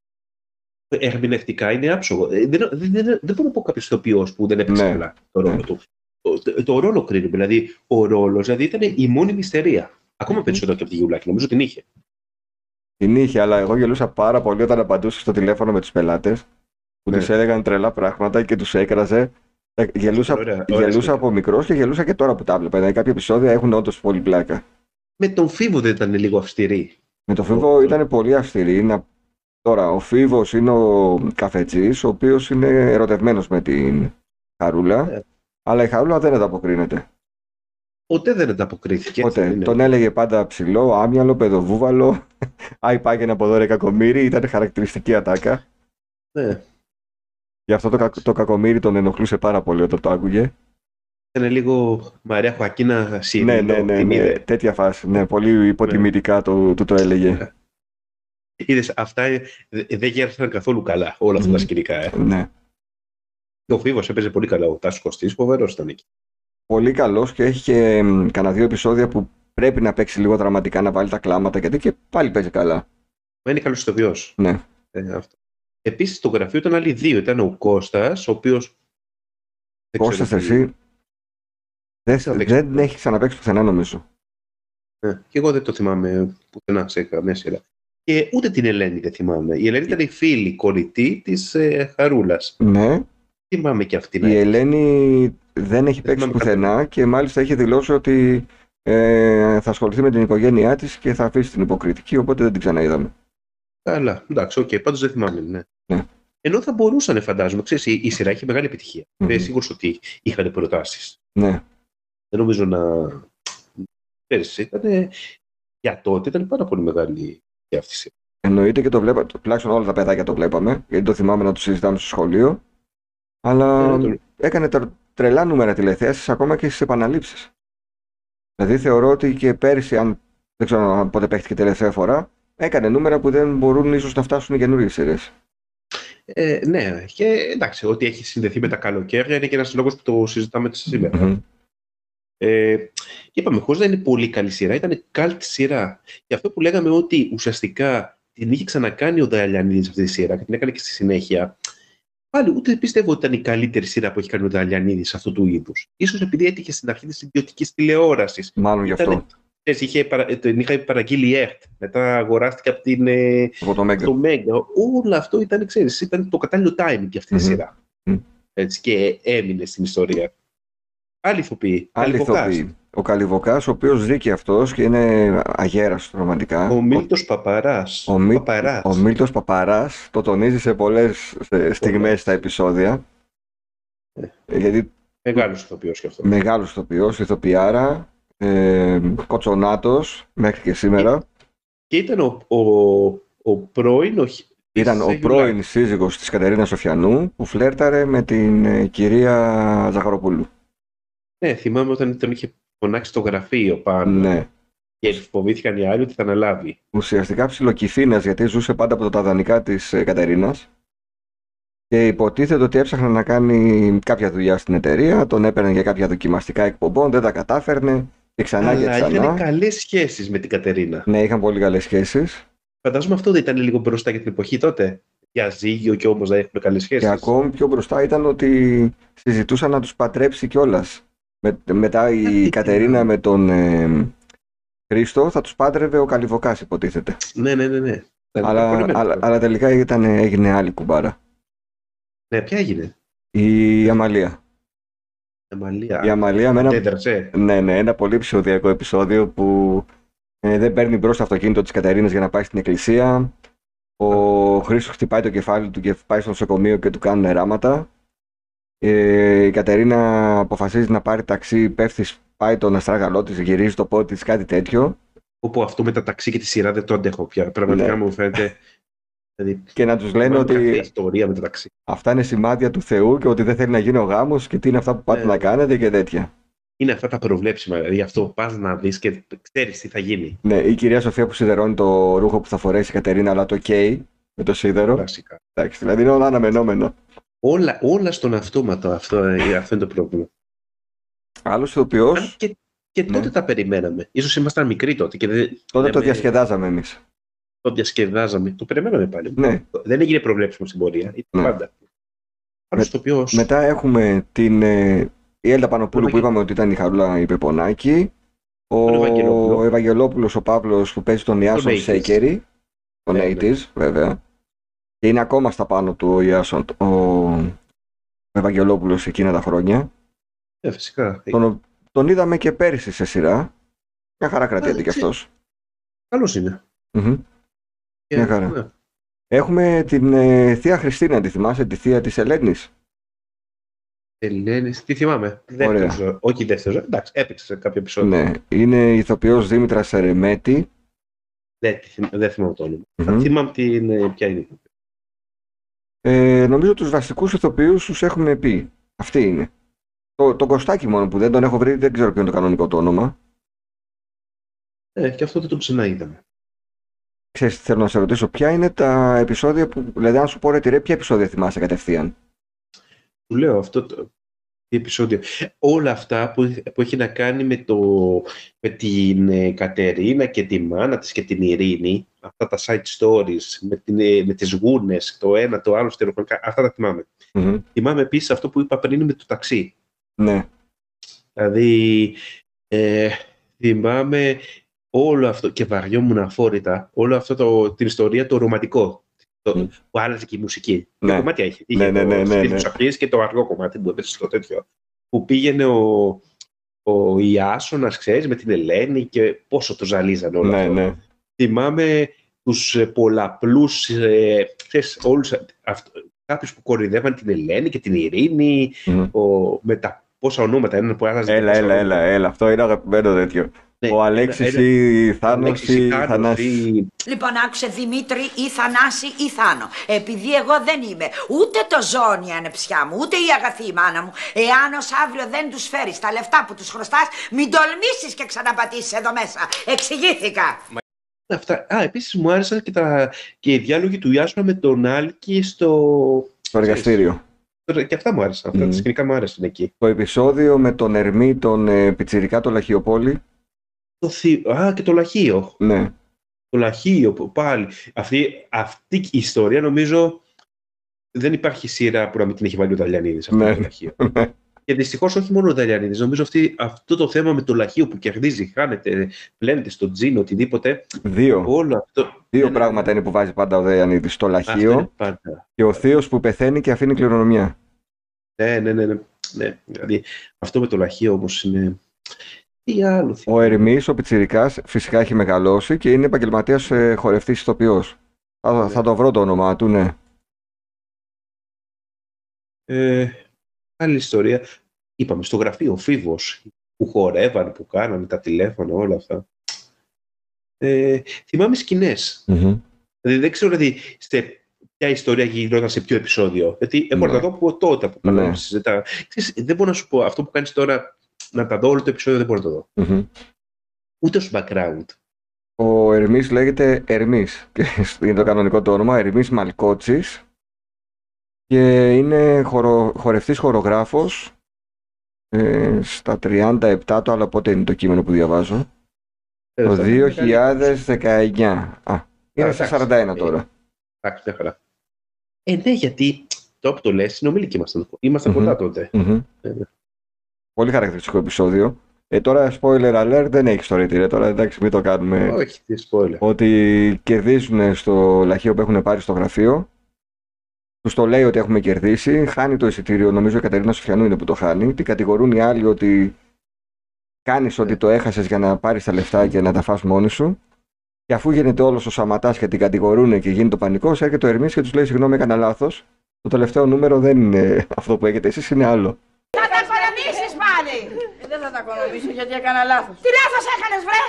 Ερμηνευτικά είναι άψογο. Ε, δεν, δεν, δεν, δεν μπορώ να πω κάποιος ηθοποιός που δεν έπαιξε Ναι. καλά το ρόλο Ναι. του. Το, το ρόλο κρίνουμε. Δηλαδή, ο ρόλος δηλαδή, ήταν η μόνη μυστερία. Ακόμα περισσότερο και από τη Γιουλάκη. Νομίζω την είχε. Την είχε, αλλά εγώ γελούσα πάρα πολύ όταν απαντούσε στο τηλέφωνο με τους πελάτες που Ναι. τους έλεγαν τρελά πράγματα και τους έκραζε. Ε, Γελούσα, Ωραία, ωραία γελούσα σκηνή. από μικρός και γελούσα και τώρα που τα βλέπα. Δηλαδή, κάποια επεισόδια έχουν όντως πολύ πλάκα. Με τον Φίβο δεν ήταν λίγο αυστηρή. Με το Φίβο ήταν πολύ αυστηρή. Να... Τώρα, ο Φίβος είναι ο καφετζής, ο οποίος είναι ερωτευμένος με την Χαρούλα. Ναι. Αλλά η Χαρούλα δεν ανταποκρίνεται. Ποτέ δεν ανταποκρίθηκε. έτσι Ποτέ. δεν είναι. Τον έλεγε πάντα ψηλό, άμυαλο, παιδοβούβαλο. Άι πάγαινε από εδώ ρε κακομύρι. Ήταν χαρακτηριστική ατάκα. Ναι. Γι' αυτό το, κακ- το κακομύρι τον ενοχλούσε πάρα πολύ όταν το άκουγε. Ήταν λίγο Μαρία Χωακίνα Σιρήνο. ναι, ναι, ναι, την ναι, είδε. τέτοια φάση. Ναι, πολύ υποτιμητικά το, του το έλεγε. Είδες, αυτά ε, δε- δεν γέρασαν καθόλου καλά όλα αυτά τα Μμμ. σκηνικά. Ε. ναι. Και ο Φίβος έπαιζε πολύ καλά. Ο Τάσος Κωστής, φοβερός ήταν εκεί. Πολύ καλός και έχει και μ, κανένα δύο επεισόδια που πρέπει να παίξει λίγο δραματικά, να βάλει τα κλάματα γιατί και πάλι παίζει καλά. Μα είναι καλός ηθοποιός. Ναι. Ε, αυτό. Επίσης, στο γραφείο ήταν άλλοι δύο. Ήταν ο Κώστας, ο οποίος... δεν ξέρω Κώστας τι- εσύ δεν, θα παίξει. δεν έχεις ξαναπέξει πουθενά νομίζω. Ναι, και εγώ δεν το θυμάμαι πουθενά σε καμία σειρά. Και ούτε την Ελένη δεν θυμάμαι. Η Ελένη ήταν η φίλη, η κολλητή της ε, Χαρούλας. Ναι, Θυμάμαι και αυτή. η ναι. Ελένη δεν έχει παίξει θυμάμαι πουθενά και μάλιστα έχει δηλώσει ότι ε, θα ασχοληθεί με την οικογένειά της και θα αφήσει την υποκριτική, οπότε δεν την ξαναείδαμε. Καλά, εντάξει, οκ, πάντως δεν θυμάμαι, ναι. Ναι. Ενώ θα μπορούσαν, φαντάζομαι, ξέρεις, η, η σειρά έχει μεγάλη επιτυχία. Μμμ. Δεν είμαι σίγουρος ότι είχαν προτάσεις. Ναι, Δεν νομίζω να... Ξέρεις, ήταν... Για τότε ήταν πάρα πολύ μεγάλη και αυτή η σειρά. εννοείται και το βλέπα, τουλάχιστον όλα τα παιδάκια το βλέπαμε, γιατί το θυμάμαι να το συζητάμε στο σχολείο. Αλλά Ε, το- έκανε τα τρελά νούμερα τηλεθέασης ακόμα και στις επαναλήψεις. Δηλαδή θεωρώ ότι και πέρυσι, αν δεν ξέρω αν πότε παίχτηκε τελευταία φορά, έκανε νούμερα που δεν μπορούν ίσως να φτάσουν οι καινούργιες σειρές. Ε, ναι, και εντάξει, ότι έχει συνδεθεί με τα καλοκαίρια είναι και ένας λόγος που το συζητάμε σήμερα. Μμμ. Ε, και είπαμε, χωρίς να είναι πολύ καλή σειρά, ήταν cult σειρά. Και αυτό που λέγαμε ότι ουσιαστικά την είχε ξανακάνει ο Δαλιανίδης αυτή τη σειρά και την έκανε και στη συνέχεια. Πάλι ούτε πιστεύω ότι ήταν η καλύτερη σειρά που έχει κάνει ο Δαλιανίδης αυτού του είδους. σω επειδή έτυχε στην αρχή της ιδιωτικής τηλεόρασης. Μάλλον γι' αυτό, Ξέρεις, είχε, παρα- την είχα παραγγείλει η ΕΡΤ. Μετά αγοράστηκε από την, ε, από το Μέγκα. το Μέγκα. Όλο αυτό ήταν, ξέρεις, ήταν το κατάλληλο timing για αυτή τη Μμμ. σειρά. Μμ. Έτσι, και έμεινε στην ιστορία. Άλλοι ηθοποιοί. Άλλη Καλυβοκάς. ηθοποιή. Ο Καλυβοκάς, ο οποίος ζει και αυτός και είναι αγέραστος ρομαντικά. Ο Μίλτος Παπαράς. ο Μι- Παπαράς. Ο Μίλτος Παπαράς το τονίζει σε πολλές ε, στιγμές στα επεισόδια. Ε, Γιατί Μεγάλος ηθοποιός και αυτός. μεγάλος ηθοποιός, ηθοποιάρα, ε, κοτσονάτος μέχρι και σήμερα. Και ήταν ο, ο, ο πρώην... Ο, χ- Ήταν της ο Γιουλάκη. πρώην σύζυγος της Κατερίνας Σοφιανού που φλέρταρε με την ε, κυρία Ζαχαροπούλου. Ναι, θυμάμαι όταν τον είχε φωνάξει στο γραφείο πάνω Ναι. και φοβήθηκαν οι άλλοι ότι θα αναλάβει. Ουσιαστικά ψιλοκυφίνας γιατί ζούσε πάντα από τα δανεικά της ε, Κατερίνας και υποτίθεται ότι έψαχνε να κάνει κάποια δουλειά στην εταιρεία, τον έπαιρνε για κάποια δοκιμαστικά εκπομπών, δεν τα κατάφερνε και ξανά και Αλλά ξανά. είχαν καλές σχέσεις με την Κατερίνα. Ναι, είχαν πολύ καλές σχέσεις Φαντάζομαι αυτό δεν ήταν λίγο μπροστά για την εποχή τότε. Για ζύγιο και όμως να έχουν καλές σχέσεις. και ακόμη πιο μπροστά ήταν ότι συζητούσαν να τους πατρέψει κιόλας. Με, μετά η Κάτι Κατερίνα με τον ε, Χρήστο θα τους πάντρευε ο Καλυβοκάς υποτίθεται. Ναι, ναι, ναι. ναι. Ήταν Αλλά, κολλημένο αλλά, αυτό. αλλά τελικά ήταν, έγινε άλλη κουμπάρα. Ναι, ποια έγινε; Η Αμαλία. Αμαλία. Η Αμαλία με ένα Αντέδρασε. Ναι, ναι, ένα πολύ ψηφοδιακό επεισόδιο που ε, δεν παίρνει μπρος το αυτοκίνητο της Κατερίνας για να πάει στην εκκλησία. Ο Χρήστος χτυπάει το κεφάλι του και πάει στο νοσοκομείο και του κάνουν ράματα. Ε, η Κατερίνα αποφασίζει να πάρει ταξί, πέφτει, πάει τον αστράγαλό της, γυρίζει το πόδι της, κάτι τέτοιο. Όπου αυτό με τα ταξί και τη σειρά δεν το αντέχω πια. Πραγματικά Ναι. μου φαίνεται. Δηλαδή, Και να τους λένε αυτή η ότι ιστορία με τα ταξί. αυτά είναι σημάδια του Θεού και ότι δεν θέλει να γίνει ο γάμος και τι είναι αυτά που πάτε Ναι. να κάνετε και τέτοια. Είναι αυτά τα προβλέψιμα. Δηλαδή, γι' αυτό πας να δεις και ξέρεις τι θα γίνει. Ναι, η κυρία Σοφία που σιδερώνει το ρούχο που θα φορέσει η Κατερίνα, αλλά το καίει με το σίδερο. Κλασικά. Εντάξει, δηλαδή είναι όλα αναμενόμενο. Όλα, όλα στον αυτόματο. Αυτό, ε, αυτό είναι το πρόβλημα. Άλλος ηθοποιός, Αν και Και τότε Ναι. τα περιμέναμε. Ίσως ήμασταν μικροί τότε. Και δεν, Τότε δεν το με- διασκεδάζαμε εμείς. Το διασκεδάζαμε. Το περιμέναμε πάλι. Ναι. Δεν έγινε προβλέψιμο στην πορεία. Ήταν Ναι. πάντα. Άλλο το οποίο. Μετά έχουμε την ε, η Έλτα Πανοπούλου που Ευαγγε- είπαμε ότι ήταν η Χαρούλα η Πεπονάκη. Ο Τον Ευαγγελόπουλο. Ευαγγελόπουλος ο Παύλος που παίζει τον Ιάσον 80s. Σέκερη. Τον Ναι, 80s, βέβαια. Και είναι ακόμα στα πάνω του ο Ιάσον, ο, ο Ευαγγελόπουλος εκείνα τα χρόνια. Ε, φυσικά. Τον, τον είδαμε και πέρυσι σε σειρά. Μια χαρά κρατιέται Ε, κι αυτός. Καλός είναι. Μμμ. Και- Μια χαρά. ναι. Έχουμε την ε, θεία Χριστίνα, τη θυμάσαι, τη θεία της Ελένης; Ελένης, τι θυμάμαι. Δεύτερο ζώο. Όχι δεύτερο ζώο. Εντάξει, έπαιξε σε κάποιο επεισόδιο. Ναι, είναι η ηθοποιός Δήμητρας Σερεμέτη. Δεν, τη θυμ- δεν θυμάμαι το όνομα. Μμμ. Θυμάμαι την. ε, Ποια είναι. Ε, νομίζω τους βασικούς ηθοποιούς τους έχουμε πει. Αυτή είναι. Το, το Κωστάκι μόνο που δεν τον έχω βρει, δεν ξέρω ποιο είναι το κανονικό του όνομα. Ε, και αυτό δεν το ξαναείδαμε. Ξέρεις τι θέλω να σε ρωτήσω, ποια είναι τα επεισόδια που, δηλαδή αν σου πω ρε τι ρε, ποια επεισόδια θυμάσαι κατευθείαν; Του λέω αυτό το τι επεισόδιο. Όλα αυτά που, που έχει να κάνει με, το, με την ε, Κατερίνα και τη μάνα της και την Ειρήνη, αυτά τα side stories, με, την, ε, με τις γούνες, το ένα, το άλλο, στερεοφωνικά, αυτά τα θυμάμαι. Μμμ. Θυμάμαι επίσης αυτό που είπα πριν με το ταξί. Ναι, Δηλαδή, ε, θυμάμαι όλο αυτό και βαριόμουν αφόρητα, όλο αυτό το, την ιστορία το ρομαντικό. Το, Μμ. που άλλαζε και η μουσική. Ναι. Δύο κομμάτια είχε. Ναι, είχε ναι, το ναι, ναι, στυλ ναι. της αρχής και το αργό κομμάτι που έπαιζε στο τέτοιο. Που πήγαινε ο, ο Ιάσονας, ξέρεις, με την Ελένη και πόσο το ζαλίζανε όλο ναι, αυτό. ναι. Θυμάμαι τους ε, πολλαπλούς, ε, ξέρεις, όλους αυτ, κάποιους που κορυδεύαν την Ελένη και την Ειρήνη, Μμμ. ο, με τα πόσα ονόματα έναν που άλλαζε. Έλα, πόσα έλα, ονόματα. έλα, έλα, αυτό είναι αγαπημένο τέτοιο. Ναι, Ο Αλέξης ένα- ή Θάνος Αλέξης ή ή Θάνος Θανάσης. ή- Λοιπόν, άκουσε Δημήτρη ή Θανάση ή Θάνο. Επειδή εγώ δεν είμαι ούτε το ζώνη η ανεψιά μου, ούτε η αγαθή η μάνα μου, εάν ως αύριο δεν τους φέρεις τα λεφτά που τους χρωστάς, μην τολμήσεις και ξαναπατήσεις εδώ μέσα. Εξηγήθηκα. Αυτά. Α, επίσης μου άρεσαν και, τα, και οι διάλογοι του Ιάσονα με τον Άλκη στο... Στο εργαστήριο. Και αυτά μου άρεσαν. Αυτά Μμμ. τα σκηνικά μου άρεσαν εκεί. Το επεισόδιο με τον Ερμή, τον ε, Πιτσιρικά, τον Λαχιοπόλη. Το θη... Α, και το Λαχείο. Ναι, Το Λαχείο που πάλι. Αυτή, αυτή η ιστορία νομίζω δεν υπάρχει σειρά που να μην την έχει βάλει ο Δαλιανίδης. Αυτό Ναι. το Λαχείο. Και δυστυχώς όχι μόνο ο Δαλιανίδης. Νομίζω αυτή, αυτό το θέμα με το Λαχείο που κερδίζει, χάνεται, πλένεται στο τζιν, οτιδήποτε. δύο. Όλο αυτό. Δύο Ναι, ναι. πράγματα είναι που βάζει πάντα ο Δεϊανίδης. Το Αυτό Λαχείο είναι πάντα. και ο Θείος που πεθαίνει και αφήνει κληρονομιά. Ναι, ναι, ναι. ναι. ναι. Δηλαδή, αυτό με το Λαχείο όμως είναι. Τι άλλο. Ο Ερμής, ο Πιτσιρικάς, φυσικά έχει μεγαλώσει και είναι επαγγελματίας ε, χορευτής ηθοποιός. Θα, Ναι. θα το βρω το όνομά του, ναι. Ε, άλλη ιστορία. Είπαμε στο γραφείο, ο Φίβος, που χορεύαν, που κάνανε τα τηλέφωνα, όλα αυτά. Ε, θυμάμαι σκηνές. Δηλαδή, δεν ξέρω δηλαδή, σε ποια ιστορία γινόταν σε ποιο επεισόδιο. Γιατί έχω Ναι. να τα δω από τότε που κάναμε Ναι. συζητά. Ξέρεις, δεν μπορώ να σου πω αυτό που κάνεις τώρα, να τα δω όλο το επεισόδιο, δεν μπορώ να το δω. Μμμ. Ούτε ως background. Ο Ερμής λέγεται Ερμής. Και είναι το κανονικό του όνομα. Ερμής Μαλκότσης. Και είναι χορο, χορευτής χορογράφος. Ε, στα 37 το άλλο πότε είναι το κείμενο που διαβάζω. Ε, Το θα- 2019. Α, είναι στα εντάξει. 41 τώρα. Εντάξει, μια χαρά. Ε, ναι, γιατί τώρα που το λες, συνομιλικοί ήμασταν. Ήμασταν Μμμ. κοντά τότε. Μμμ. Ε, ναι. Πολύ χαρακτηριστικό επεισόδιο. Ε, τώρα spoiler alert δεν έχει στο ρε, τώρα εντάξει μην το κάνουμε. Όχι, τι spoiler. Ότι κερδίζουν στο λαχείο που έχουν πάρει στο γραφείο. Τους το λέει ότι έχουμε κερδίσει. Χάνει το εισιτήριο. Νομίζω η Κατερίνα Σοφιανού είναι που το χάνει. Την κατηγορούν οι άλλοι ότι κάνεις ότι το έχασες για να πάρεις τα λεφτά και να τα φας μόνη σου. Και αφού γίνεται όλος ο Σαματάς και την κατηγορούν και γίνει το πανικός, έρχεται ο Ερμής και τους λέει: Συγγνώμη, έκανα λάθος. Το τελευταίο νούμερο δεν είναι αυτό που έχετε εσείς, είναι άλλο. Θα τα οικονομήσεις πάλι. Ε, Δεν θα τα οικονομήσω γιατί έκανα λάθος. Τι λάθος έκανες βρε.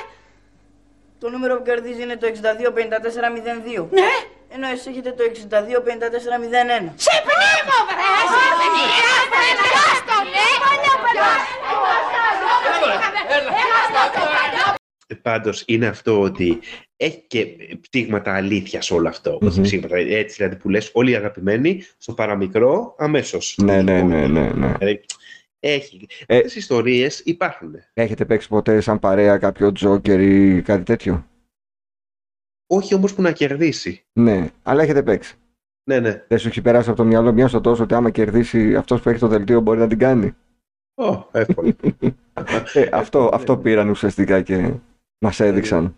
Το νούμερο που κερδίζει είναι το 625402. Ναι. Ενώ εσείς έχετε το 625401. Σε πνίγω βρε. Σε πνίγω βρε. Πιάστο ναι. Παλιά Ε, Πάντως είναι αυτό ότι έχει και πτύγματα αλήθεια σε όλο αυτό. Μμμ. Όχι ψήγματα, έτσι δηλαδή που λες όλοι οι αγαπημένοι στο παραμικρό αμέσως. Ναι, ναι, ναι, ναι. ναι. Δηλαδή, Έχει. Ε. Αυτές οι ιστορίες υπάρχουν. Έχετε παίξει ποτέ σαν παρέα κάποιο τζόκερ ή κάτι τέτοιο; Όχι όμως που να κερδίσει. Ναι, αλλά έχετε παίξει. Ναι, ναι. Δεν σου έχει περάσει από το μυαλό μια στο τόσο ότι άμα κερδίσει αυτός που έχει το δελτίο μπορεί να την κάνει; Ω, εύκολο. Ε, αυτό, Ναι. αυτό πήραν ουσιαστικά και μας έδειξαν.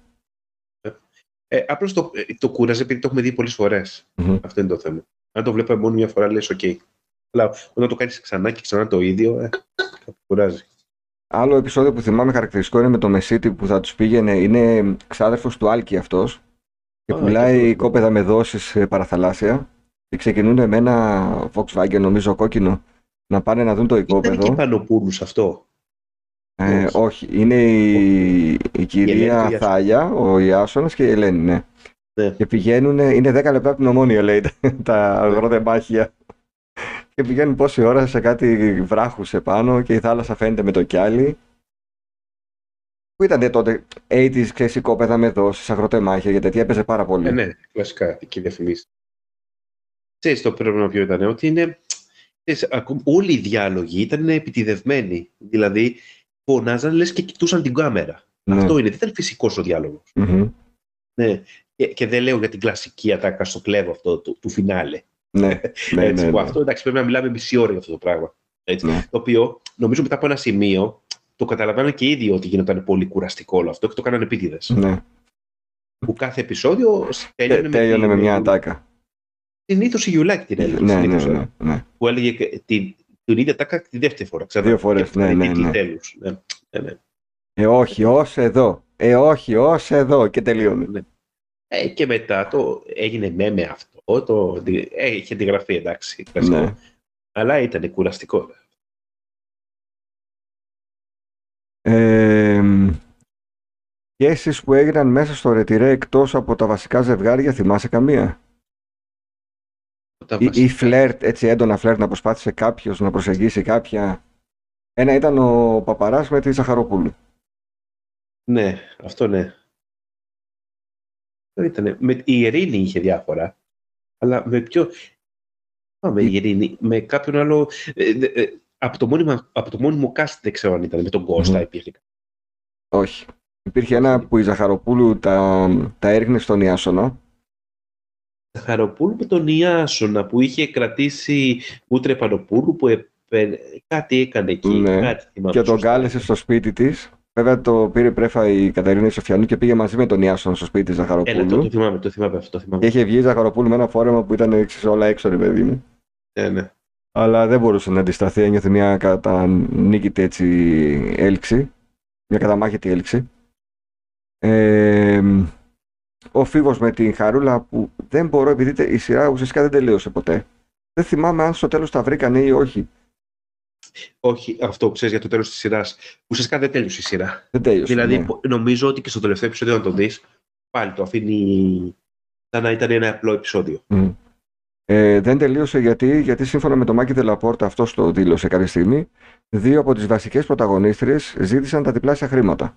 Ε, Απλώς το, ε, το κούραζε επειδή το έχουμε δει πολλές φορές. Μμμ. Αυτό είναι το θέμα. Αν το βλέπαμε μόνο μια φορά, λες: OK. Αλλά όταν το κάνεις ξανά και ξανά το ίδιο, ε, κάπου κουράζει. Άλλο επεισόδιο που θυμάμαι χαρακτηριστικό είναι με το Μεσίτη που θα τους πήγαινε. Είναι ξάδερφος του Άλκη αυτός και Α, πουλάει και αυτό. κόπεδα με δόσεις παραθαλάσσια. Και ξεκινούν με ένα Volkswagen, νομίζω κόκκινο, να πάνε να δουν το Ήταν και οικόπεδο. Πανοπούλους αυτό. Ε, όχι. όχι, είναι η, η Ελένη κυρία του Ιάσονα. Θάλια, ο Ιάσονας και η Ελένη, ναι. Ναι. Και πηγαίνουν, είναι 10 λεπτά από την ομόνια, λέει, τα αγροτεμάχια. Και πηγαίνουν πόση ώρα σε κάτι βράχους επάνω και η θάλασσα φαίνεται με το κιάλι. Που ήταν τότε 80's, ξέρεις, οικόπεδα με δόσεις, αγροτεμάχια και τέτοια, έπαιζε πάρα πολύ. Ε, ναι, κλασικά και διαφημίσει. Ξέρεις το πρόβλημα ποιο ήταν, ότι είναι. Ξέρεις, ακόμη- όλοι οι διάλογοι ήταν επιτιδευμένοι. Δηλαδή, φωνάζαν λες και κοιτούσαν την κάμερα. Ναι. Αυτό είναι. Δεν ήταν φυσικός ο διάλογος. Μμμ. Ναι. Και, και δεν λέω για την κλασική ατάκα στο κλέβο αυτό του, του φινάλε. Ναι, ναι, έτσι, ναι, που ναι. Αυτό εντάξει, πρέπει να μιλάμε μισή ώρα για αυτό το πράγμα. Έτσι. Ναι. Το οποίο νομίζω μετά από ένα σημείο το καταλαβαίνω και ήδη ότι γινόταν πολύ κουραστικό όλο αυτό και το κάνανε επίτηδες. ναι. Που κάθε επεισόδιο τέλειωνε, Τε- Τέλειωνε με την- μια ατάκα. Συνήθως η Γιουλάκη την έλεγε. Ναι, ναι, συνήθως, ναι, ε, ναι. Που έλεγε και την, την ίδια ατάκα τη δεύτερη φορά. Ξανά. Δύο φορές, Και ναι, ναι, τίτλοι ναι. τέλους. Ναι, ναι, ναι. Ε, όχι, ως εδώ. Ε, όχι, ως εδώ. Και τελείωνε. Ε, και μετά το έγινε με με αυτό. Το, ε, είχε τη γραφή, εντάξει. κλασικό. Ναι. Αλλά ήταν κουραστικό. Ε, σχέσεις που έγιναν μέσα στο ρετυρέ εκτός από τα βασικά ζευγάρια, θυμάσαι καμία; Τα Ή, ή βασικά. φλερτ, έτσι έντονα φλερτ να προσπάθησε κάποιος να προσεγγίσει κάποια; Ένα ήταν ο Παπαράς με τη Ζαχαροπούλου. Ναι, αυτό ναι. Αυτό ήτανε. Με, η Ειρήνη είχε διάφορα. Αλλά με ποιο. Πάμε, η Ειρήνη. Με κάποιον άλλο. ε, ε, ε, από, το μόνιμο, από το μόνιμο cast δεν ξέρω αν ήταν. Με τον Κώστα Μμμ. υπήρχε. Όχι. Υπήρχε ένα που η Ζαχαροπούλου τα, τα έριχνε στον Ιάσονα. Χαροπούλου με τον Ιάσονα που είχε κρατήσει Ούτρε Πανοπούλου που επε- κάτι έκανε εκεί. Ναι. Κάτι θυμάμαι και τον σωστά. κάλεσε στο σπίτι της. Βέβαια το πήρε πρέφα η Καταρίνα Σοφιανού και πήγε μαζί με τον Ιάσονα στο σπίτι της Έλα, το, Ζαχαροπούλου. το θυμάμαι, το θυμάμαι αυτό. Το Και θυμάμαι. είχε βγει η Ζαχαροπούλου με ένα φόρεμα που ήταν έξω, όλα έξω, ρε παιδί μου. Ναι, ναι. Αλλά δεν μπορούσε να αντισταθεί, ένιωθε μια κατανίκητη έτσι έλξη, μια καταμάχητη έλξη. Ε, ο Φίβος με την Χαρούλα που δεν μπορώ, επειδή τε- η σειρά ουσιαστικά δεν τελείωσε ποτέ. Δεν θυμάμαι αν στο τέλος τα βρήκανε ή όχι. Όχι, αυτό ξέρεις για το τέλος της σειράς. Ουσιαστικά δεν τέλειωσε η σειρά. Δεν τέλειωσε. Δηλαδή, ναι. πο- νομίζω ότι και στο τελευταίο επεισόδιο, αν το δεις, πάλι το αφήνει σαν να ήταν ένα απλό επεισόδιο. Μμ. Ε, δεν τελείωσε γιατί, γιατί σύμφωνα με τον Μάκη Δελαπόρτα, αυτό το δήλωσε κάποια στιγμή, δύο από τις βασικές πρωταγωνίστριες ζήτησαν τα διπλάσια χρήματα.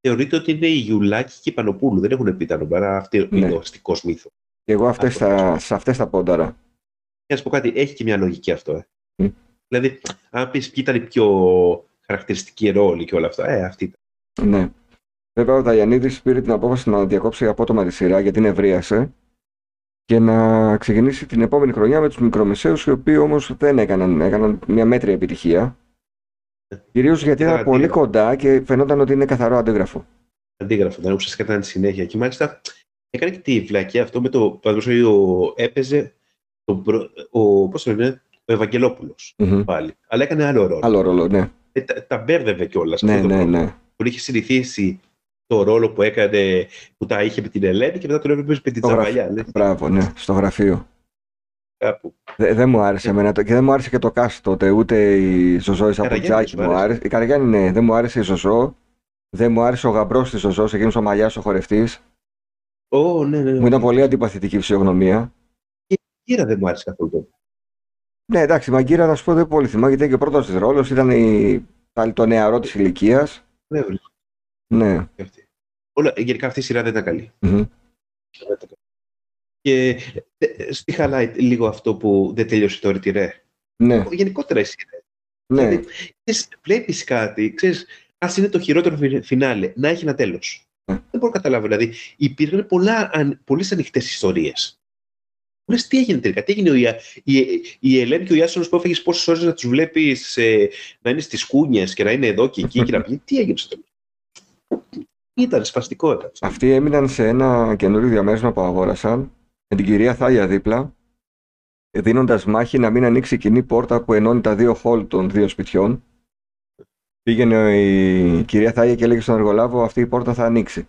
Θεωρείται ότι είναι η Γιουλάκη και η Πανοπούλου. Δεν έχουν πει τα νούμερα. Αυτό Ναι. είναι ο αστικός μύθος. Και εγώ αυτές Αυτό. τα, σε αυτές τα πόνταρα. Και να σου πω κάτι, έχει και μια λογική αυτό. Ε. Μμ. Δηλαδή, αν πεις ποιοι ήταν οι πιο χαρακτηριστικοί ρόλοι και όλα αυτά, ε, αυτή ήταν. Ναι. Βέβαια, ο Δαγιανίδη πήρε την απόφαση να διακόψει απότομα τη σειρά γιατί νευρίασε και να ξεκινήσει την επόμενη χρονιά με τους μικρομεσαίους οι οποίοι όμως δεν έκαναν, έκαναν μια μέτρια επιτυχία. Κυρίως γιατί Ήταν ήταν πολύ αντίγραφο. κοντά και φαινόταν ότι είναι καθαρό αντίγραφο. Αντίγραφο, δεν ουσιαστικά ήταν συνέχεια. Και μάλιστα έκανε και τη βλακία αυτό με το παραδείγματο έπαιζε τον προ... ο, πώς το λένε, ο Ευαγγελόπουλος Μμμ. πάλι. Αλλά έκανε άλλο ρόλο. Άλλο ρόλο, ναι. Ε, τα, τα μπέρδευε κιόλας. Ναι, ναι, ναι. Που είχε συνηθίσει το ρόλο που έκανε, που τα είχε με την Ελένη και μετά τον έβλεπε με την Το γράφει. Τσαβαλιά. λες, Μπράβο, ναι, στο γραφείο. κάπου. Δε- Δεν μου άρεσε εμένα το, και δεν μου άρεσε και το cast τότε, ούτε η Ζωζό η Σαπουτζάκη Καραγιάννης μου μου άρεσε. άρεσε. Η Καραγιάννη, ναι, δεν μου άρεσε η Ζωζό. Δεν μου άρεσε ο γαμπρός της Ζωζός, εκείνος ο μαλλιάς ο χορευτής. Ω, ναι, ναι. ναι. Μου ήταν πολύ αντιπαθητική η φυσιογνωμία. Η Κύρα δεν μου άρεσε καθόλου τότε. Ναι, εντάξει, η Μαγκύρα να σου πω δεν πολύ θυμάμαι γιατί ήταν και ο πρώτος της ρόλος, ήταν η, πάλι το νεαρό της ηλικίας. Δεν βρίσκω Ναι. αυτή. Όλα, γενικά αυτή η σειρά δεν ήταν καλή. Μμμ. Δεν ήταν καλή. Και ε, στη χαλάει λίγο αυτό που δεν τέλειωσε το ρετυρέ. ναι. Γενικότερα η σειρά. Ναι, Δηλαδή, ξέρεις, βλέπεις κάτι, ξέρεις, ας είναι το χειρότερο φι- φινάλε, να έχει ένα τέλος. Ναι. Δεν μπορώ να καταλάβω. Δηλαδή, υπήρχαν πολλά, αν, πολλές ανοιχτές ιστορίες. Λες, τι έγινε τελικά, τι έγινε ο Ια- η, η Ελένη και ο Ιάσονος που έφεγες πόσες ώρες να τους βλέπεις ε, να είναι στις κούνιες και να είναι εδώ και εκεί και να πει, τι έγινε στο τέλος; Ήταν σπαστικό. Ήταν. αυτοί έμειναν σε ένα καινούριο διαμέρισμα που αγόρασαν με την κυρία Θάλια δίπλα, δίνοντας μάχη να μην ανοίξει η κοινή πόρτα που ενώνει τα δύο χολ των δύο σπιτιών. Πήγαινε η κυρία Θάλια και έλεγε στον εργολάβο αυτή η πόρτα θα ανοίξει.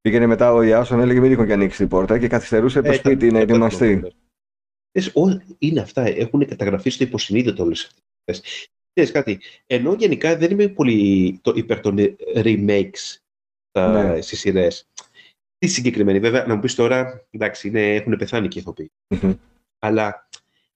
Πήγαινε μετά ο Ιάσον, έλεγε μην τυχόν και ανοίξει την πόρτα και καθυστερούσε το Ε, σπίτι ήταν- να ήταν ετοιμαστεί. πρόβλημα. Ξέρεις, ό- είναι αυτά, έχουν καταγραφεί στο υποσυνείδητο όλες αυτές. Ξέρεις κάτι, ενώ γενικά δεν είμαι πολύ το, υπέρ των remakes στα, Ναι. στις σειρές. Τι συγκεκριμένη, βέβαια, να μου πεις τώρα, εντάξει, είναι, έχουν πεθάνει και οι ηθοποιοί. Μμμ. Αλλά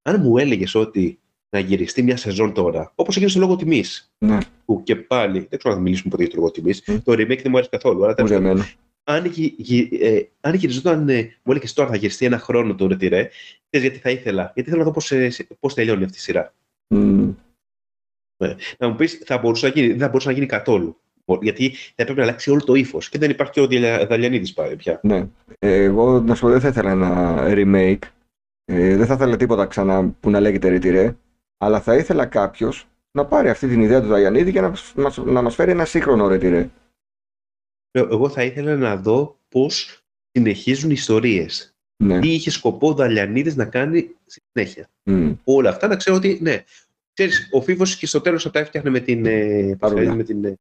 αν μου έλεγες ότι να γυριστεί μια σεζόν τώρα, όπως έγινε στο λόγο τιμής, Ναι, που και πάλι, δεν ξέρω αν θα μιλήσουμε ποτέ για το λόγο τιμής, Μμ. το remake δεν μου άρεσε καθόλου. Αλλά τέλος ούτε πάντων εμένα. Αν, γυ- γυ- ε, αν γυριζόταν, ε, μου έλεγε τώρα θα γυριστεί ένα χρόνο το ρετυρέ, ξέρεις γιατί θα ήθελα. Γιατί θέλω να δω πώς, ε, πώς τελειώνει αυτή η σειρά. Μμ, Να μου πεις, θα μπορούσε να γίνει, δεν θα μπορούσε να γίνει καθόλου. Γιατί θα έπρεπε να αλλάξει όλο το ύφος. Και δεν υπάρχει και ο Δαλια- Δαλιανίδης πάλι πια. Ναι. Ε, Εγώ να σου πω δεν θα ήθελα ένα remake. Ε, δεν θα ήθελα τίποτα ξανά που να λέγεται ρετυρέ. Αλλά θα ήθελα κάποιος να πάρει αυτή την ιδέα του Δαγιανίδη και να μας, να μας φέρει ένα σύγχρονο ρετυρέ. Ε, Εγώ θα ήθελα να δω πώς συνεχίζουν οι ιστορίες. Ναι. Τι είχε σκοπό ο Δαλιανίδης να κάνει στη συνέχεια. Μμ. Όλα αυτά να ξέρω ότι, ναι. Ξέρεις, ο Φίβος και στο τέλος θα τα έφτιαχνε με την, ε, πώς Παρούλα. λέγεται, με την, ε,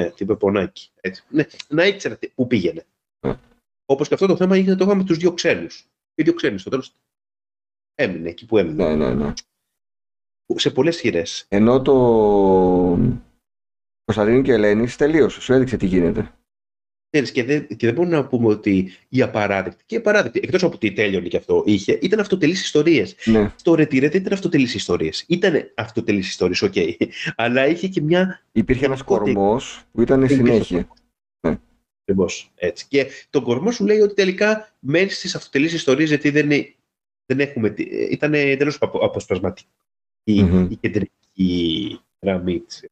ναι, την Πεπονάκη. Έτσι. Ναι, να ήξερα τι- πού πήγαινε. Ναι. Όπως και αυτό το θέμα είχε το είχαμε με τους δύο ξένους. Οι δύο ξένοι στο τέλος έμεινε εκεί που έμεινε. ναι, ναι, ναι. Σε πολλές σειρές. Ενώ το Κωνσταντίνου και Ελένης τελείωσε. Σου έδειξε τι γίνεται. Ξέρεις, και, δεν, και δεν μπορούμε να πούμε ότι οι Απαράδεκτοι, και οι Απαράδεκτοι, εκτός από ότι τέλειωνε και αυτό, είχε, ήταν αυτοτελείς ιστορίες. Ναι. Στο Ρετιρέ δεν ήταν αυτοτελείς ιστορίες. Ήταν αυτοτελείς ιστορίες, οκ. Αλλά είχε και μια Υπήρχε ένας Γενικότερα- κορμός που ήταν συνέχεια. Ακριβώς έτσι. Και τον κορμό σου λέει ότι τελικά μένεις στις αυτοτελείς ιστορίες γιατί δεν, είναι- δεν έχουμε. τι- Ήταν εντελώ αποσπασματική Μμμ. η κεντρική γραμμή της.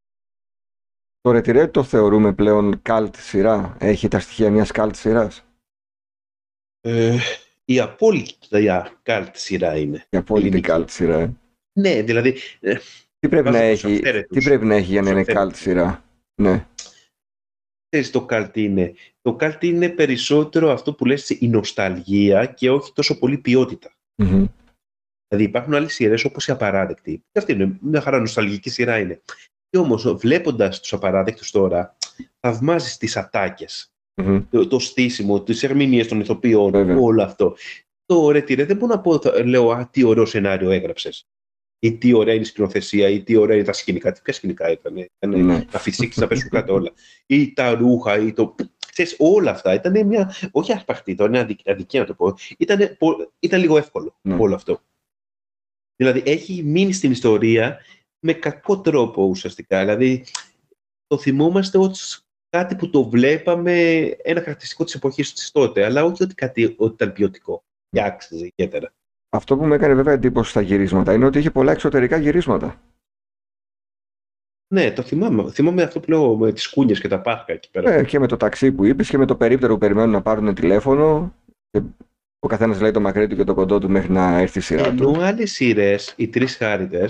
Το ρετυρέ το θεωρούμε πλέον cult σειρά. Έχει τα στοιχεία μιας cult σειράς; Ε, η απόλυτη καλτ σειρά είναι. Η απόλυτη Ελληνική. cult σειρά. ε. Ναι, δηλαδή. ε, Τι πρέπει, να Βάζω τους έχει, αυθαίρετους. τι πρέπει να έχει για να είναι Τους cult αυθαίρετους. σειρά; Ναι. ξέρεις το καλτ είναι; Το καλτ είναι περισσότερο αυτό που λες η νοσταλγία και όχι τόσο πολύ ποιότητα. Μμμ. Δηλαδή υπάρχουν άλλες σειρές όπως η Απαράδεκτη. Και αυτή είναι μια χαρά νοσταλγική σειρά είναι. Και όμως βλέποντας τους Απαράδεκτους τώρα, θαυμάζεις τις ατάκες, Μμμ. το, το στήσιμο, τις ερμηνείες των ηθοποιών, Βέβαια. όλο αυτό. Το ρετυρέ δεν μπορώ να πω, θα- λέω, Α, τι ωραίο σενάριο έγραψες. Ή τι ωραία είναι η σκηνοθεσία, ή τι ωραία είναι τα σκηνικά. Τι ποια σκηνικά ήταν, ήταν Ναι. να φυσήξει να πέσουν κάτω όλα. Ή τα ρούχα, ή το. Ξέρεις, όλα αυτά ήταν μια. Όχι ασπαχτή, το είναι αδικ- αδικία να το πω. Ήταν, ήταν λίγο εύκολο Ναι. όλο αυτό. Δηλαδή έχει μείνει στην ιστορία με κακό τρόπο ουσιαστικά. Δηλαδή το θυμόμαστε ως κάτι που το βλέπαμε ένα χαρακτηριστικό της εποχής της τότε, αλλά όχι ότι κάτι ότι ήταν ποιοτικό και άξιζε ιδιαίτερα. Αυτό που μου έκανε βέβαια εντύπωση στα γυρίσματα είναι ότι είχε πολλά εξωτερικά γυρίσματα. Ναι, το θυμάμαι. Θυμάμαι αυτό που λέω με τις κούνιες και τα πάρκα εκεί πέρα. Ε, και με το ταξί που είπες και με το περίπτερο που περιμένουν να πάρουν τηλέφωνο. Και ο καθένας λέει το μακρύ του και το κοντό του μέχρι να έρθει η σειρά Ενώ του. άλλες σειρές, οι τρεις χάριδε,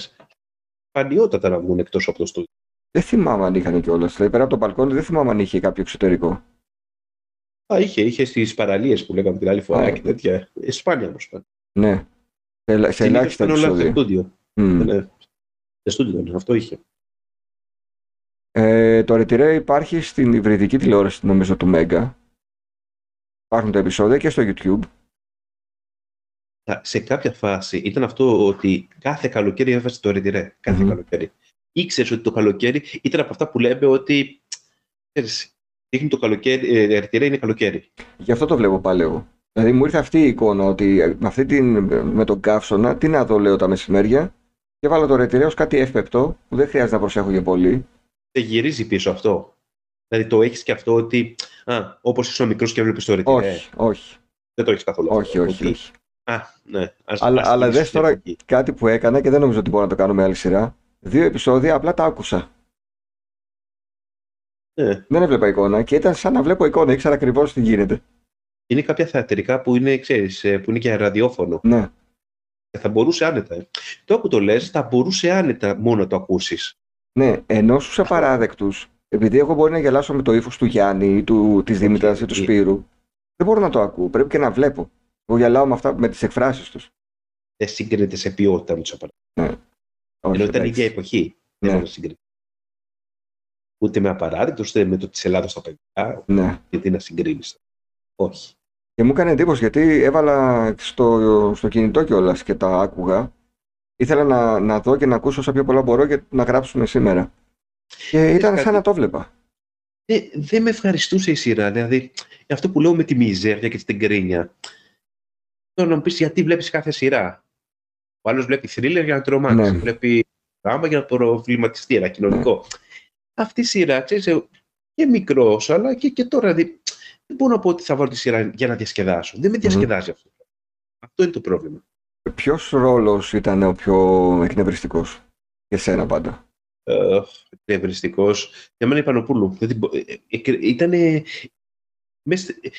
σπανιότατα να βγουν εκτός από το στούντιο. Δεν θυμάμαι αν είχαν κιόλας. Δηλαδή πέρα από το μπαλκόνι δεν θυμάμαι αν είχε κάποιο εξωτερικό. Α, είχε, είχε στις παραλίες που λέγαμε την άλλη φορά Α, και τέτοια. Ε, σπάνια όμως. Ναι. Σε, ελα- σε ελάχιστα Ήταν όλα στο επεισόδια. στούντιο. Μμ. Ναι. Στο στούντιο ήταν, αυτό είχε. Ε, το ρετυρέ υπάρχει στην υβριδική τηλεόραση νομίζω του Μέγκα. Υπάρχουν τα επεισόδια και στο YouTube. Α, Σε κάποια φάση ήταν αυτό ότι κάθε καλοκαίρι έβαζε το ρετυρέ. Κάθε Μμμ. καλοκαίρι. Ήξερες ότι το καλοκαίρι ήταν από αυτά που λέμε ότι. Ξέρεις, δείχνει το καλοκαίρι, ε, ρετυρέ είναι καλοκαίρι. Γι' αυτό το βλέπω πάλι εγώ. Δηλαδή μου ήρθε αυτή η εικόνα ότι ε, με, αυτή την, με τον καύσωνα, τι να το λέω τα μεσημέρια, και βάλω το ρετυρέ ως κάτι εύπεπτο που δεν χρειάζεται να προσέχω για πολύ. Δεν γυρίζει πίσω αυτό. Δηλαδή το έχεις και αυτό ότι. Α, όπως ήσουν μικρός και έβλεπε το ρετυρέ. Όχι, όχι, Δεν το έχεις καθόλου. όχι, αυτό. όχι, Ότι, όχι. Α, ναι. Ας, Αλλά- ας αλλά γυρίσω δες στην τώρα- εποχή. Κάτι που έκανα και δεν νομίζω ότι μπορώ να το κάνω με άλλη σειρά. δύο επεισόδια απλά τα άκουσα. Ναι. Δεν έβλεπα εικόνα και ήταν σαν να βλέπω εικόνα, ήξερα ακριβώς τι γίνεται. Είναι κάποια θεατρικά που είναι, ξέρεις, ε, που είναι και ραδιόφωνο. Ναι. Θα μπορούσε άνετα. ε. Τώρα που το λες, θα μπορούσε άνετα μόνο να το ακούσεις. Ναι, ενώ στους απαράδεκτους, επειδή εγώ μπορεί να γελάσω με το ύφος του Γιάννη ή του, της Δήμητρας ή του Ε. Σπύρου, δεν μπορώ να το ακούω. Πρέπει και να βλέπω. Εγώ γελάω με, αυτά, με τις εκφράσεις τους. Δεν συγκρίνεται σε ποιότητα με του απαράδεκτου. Όχι, Ενώ ήταν η εντάξει. ίδια εποχή. Δεν Ναι. μπορεί να συγκρίνει. Ούτε με απαράδεκτο, ούτε με το της Ελλάδα στα παιδιά. Ναι. Γιατί να συγκρίνεις. Όχι. Και μου έκανε εντύπωση γιατί έβαλα στο, στο κινητό κιόλας και τα άκουγα. Ήθελα να, να δω και να ακούσω όσο πιο πολλά μπορώ και να γράψουμε σήμερα. Και ήταν σαν κάτι. να το βλέπα. Ε, δεν με ευχαριστούσε η σειρά. Δηλαδή, αυτό που λέω με τη μιζέρια και την κρίνια. Τώρα να μου πεις γιατί βλέπεις κάθε σειρά; Ο άλλος βλέπει θρίλερ για να τρομάξει. Ναι. Βλέπει δράμα για να προβληματιστεί, ένα κοινωνικό. Αυτή η σειρά, ξέρεις, και μικρός, αλλά και, και τώρα. Δηλαδή, δεν μπορώ να πω ότι θα βάλω τη σειρά για να διασκεδάσω. Δεν με διασκεδάζει αυτό. Αυτό είναι το πρόβλημα. Ποιος ρόλος ήταν ο πιο εκνευριστικός για σένα πάντα; Ε, Εκνευριστικός. Για μένα η Πανοπούλου. Δηλαδή,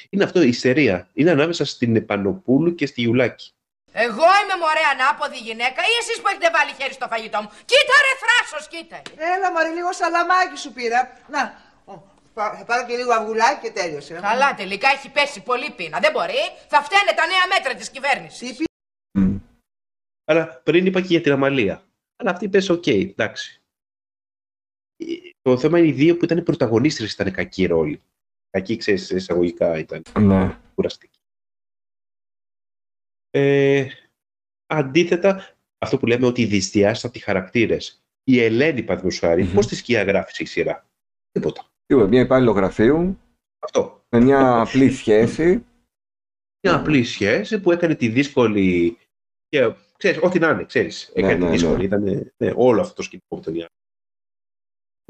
είναι αυτό η ιστερία. Είναι ανάμεσα στην Επανοπούλου και στη Γιουλάκη. Εγώ είμαι μωρέ ανάποδη γυναίκα ή εσείς που έχετε βάλει χέρι στο φαγητό μου. Κοίτα ρε θράσος, κοίτα. Έλα μωρέ, λίγο σαλαμάκι σου πήρα. Να, ο, πά- θα πάρω και λίγο αυγουλάκι και τέλειωσε. Καλά τελικά έχει πέσει πολύ πείνα. Δεν μπορεί. Θα φταίνε τα νέα μέτρα της κυβέρνησης. Τι Μμ. Αλλά πριν είπα και για την Αμαλία. Αλλά αυτή πες, οκ, εντάξει. Ε, Το θέμα είναι οι δύο που ήταν οι πρωταγωνίστρες ήταν κακοί ρόλοι. Κακοί, ξέρεις, εισαγωγικά ήταν Ναι. κουραστικοί. Ε, αντίθετα, αυτό που λέμε ότι δυστιάσεις από τις χαρακτήρες. Η Ελένη, παραδείγματος χάρη, Μμμ. πώς τη σκιαγράφησε η σειρά; Τίποτα. Τίποτα, Μια υπάλληλο γραφείου Αυτό. με μια απλή σχέση. Μια απλή σχέση που έκανε τη δύσκολη. Και, ξέρεις, ό,τι να είναι, ξέρεις. Ναι, Έκανε ναι, τη δύσκολη. ναι. Ήταν ναι, όλο αυτό το σκηνικό με τον Ιάννη.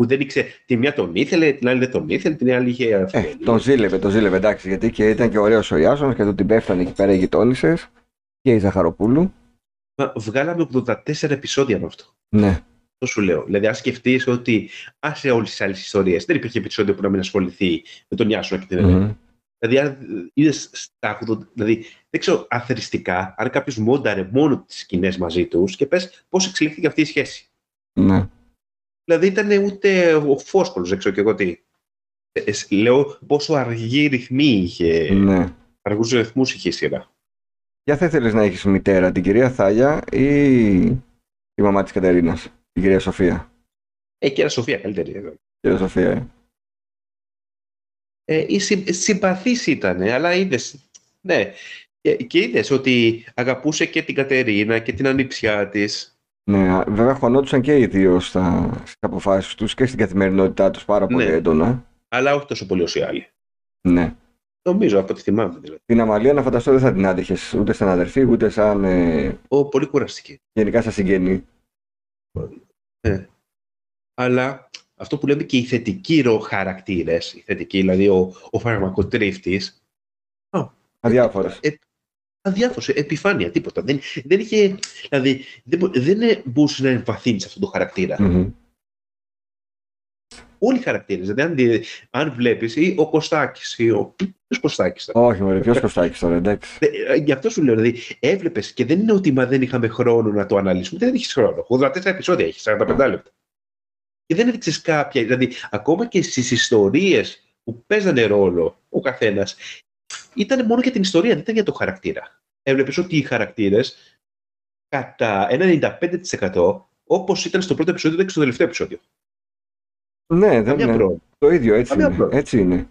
Που δεν ήξερε. Τη μία τον ήθελε, την άλλη δεν τον ήθελε, την άλλη είχε. Ε, αφιέλει. τον ζήλευε, τον ζήλευε εντάξει, γιατί και ήταν και ωραίος ο Ιάσονας και του την πέφτανε εκεί πέρα οι γειτόνισε και η Ζαχαροπούλου. Μα Βγάλαμε 84 επεισόδια με αυτό. Ναι. Αυτό σου λέω. Δηλαδή, αν σκεφτείς ότι άσε όλες τις άλλες ιστορίες, δεν υπήρχε επεισόδιο που να μην ασχοληθεί με τον Ιάσονα και την Ελένη. Μμμ. Δηλαδή, αν είδες στα 80, δηλαδή, δεν ξέρω αθεριστικά, αν κάποιος μόνταρε μόνο τις σκηνές μαζί τους και πες πώς εξελίχθηκε αυτή η σχέση. Ναι. Δηλαδή ήταν ούτε ο φόσκολο, δεν ξέρω και εγώ τι. Ε, ε, λέω πόσο αργή ρυθμή είχε, ναι. αργούς ρυθμούς είχε η σειρά. Ποια θα ήθελες να έχεις μητέρα, την κυρία Θάλια ή η μαμά της Κατερίνας, την κυρία Σοφία; Ε, και η Σοφία καλύτερη. εδώ. Κυρία Σοφία, ε. Ε, η συ, συμπαθής ήταν, αλλά είδες. Ναι. Και, και είδες ότι αγαπούσε και την Κατερίνα και την ανιψιά της. Ναι, α, βέβαια χωνόντουσαν και οι δύο στα, στις αποφάσεις τους και στην καθημερινότητά τους πάρα πολύ Ναι. έντονα. Αλλά όχι τόσο πολύ όσο οι άλλοι. Ναι. Νομίζω από ό,τι θυμάμαι δηλαδή. Την Αμαλία να φανταστώ δεν θα την άντεχες ούτε σαν αδερφή ούτε σαν ε, Ο, πολύ κουραστική. γενικά σαν συγγενή. Αλλά αυτό που λέμε και οι θετικοί ρο χαρακτήρες, οι θετικοί, δηλαδή ο, ο φαρμακοτρίφτης, Αδιάφορες. Ε, αδιάφορο, επιφάνεια, τίποτα. Δεν, δεν είχε, δηλαδή, δεν, μπο- δεν μπορούσε να εμβαθύνεις σε αυτόν τον χαρακτήρα. Μμμ. Όλοι οι χαρακτήρες. Δηλαδή, αν, δει- αν βλέπεις, ή ο Κωστάκης, ή ο. Ποιος Κωστάκης ήταν; Όχι, μωρέ, ποιος Κωστάκης τώρα, εντάξει. Ε, ε, Γι' αυτό σου λέω, δηλαδή, έβλεπες και δεν είναι ότι μα δεν είχαμε χρόνο να το αναλύσουμε. Δεν έχεις χρόνο. 84 επεισόδια έχεις, 45 λεπτά. Και δεν έδειξες κάποια. Δηλαδή, ακόμα και στις ιστορίες που παίζανε ρόλο ο καθένας, ήταν μόνο για την ιστορία, δεν ήταν για το χαρακτήρα. Έβλεπες ότι οι χαρακτήρες κατά ένα 95% όπως ήταν στο πρώτο επεισόδιο, ήταν και στο τελευταίο επεισόδιο. Ναι, δεν Καμία είναι. πρόβλημα. Το ίδιο, έτσι Καμία είναι. πρόβλημα. Έτσι είναι.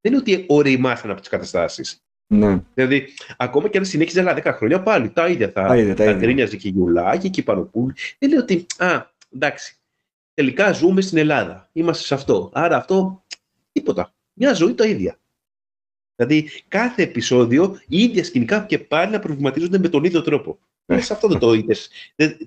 Δεν είναι ότι οριμάσαν από τις καταστάσεις. Ναι. Δηλαδή, ακόμα και αν συνέχιζε άλλα 10 χρόνια, πάλι τα ίδια θα, Τα ίδια, τα θα ίδια. γκρίνιαζε και η Γιουλάκη και η Πανοπούλη. Δεν λέει ότι, α, εντάξει, τελικά ζούμε στην Ελλάδα. Είμαστε σε αυτό. Άρα αυτό, τίποτα. Μια ζωή το ίδια. Δηλαδή, κάθε επεισόδιο, οι ίδια σκηνικά και πάλι να προβληματίζονται με τον ίδιο τρόπο. Ναι. Ε, σε αυτό δεν το είδες.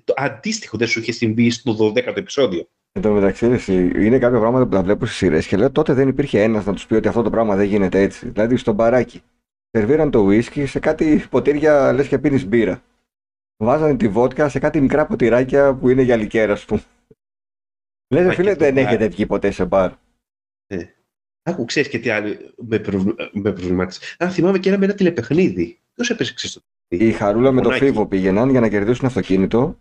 Το αντίστοιχο δεν σου είχε συμβεί στο 12ο επεισόδιο. Εν τω μεταξύ, ρε, εσύ, είναι κάποια πράγματα που τα βλέπω στις σειρές και λέω τότε δεν υπήρχε ένας να τους πει ότι αυτό το πράγμα δεν γίνεται έτσι. Δηλαδή στο μπαράκι. Σερβίραν το ουίσκι σε κάτι ποτήρια λες και πίνεις μπύρα. Βάζανε τη βότκα σε κάτι μικρά ποτηράκια που είναι για λικέρας, ας πούμε. Λες, Μα ρε φίλε, και το δεν μπαρ. έχετε βγει ποτέ σε μπαρ. Άκου, ξέρεις και τι άλλο με, προβ... με προβλημάτισε. Αν θυμάμαι και ένα με ένα τηλεπαιχνίδι. Ποιος έπαιζε ξέρεις, το Η Χαρούλα με το Μονάκι. Φίβο πήγαιναν για να κερδίσουν αυτοκίνητο.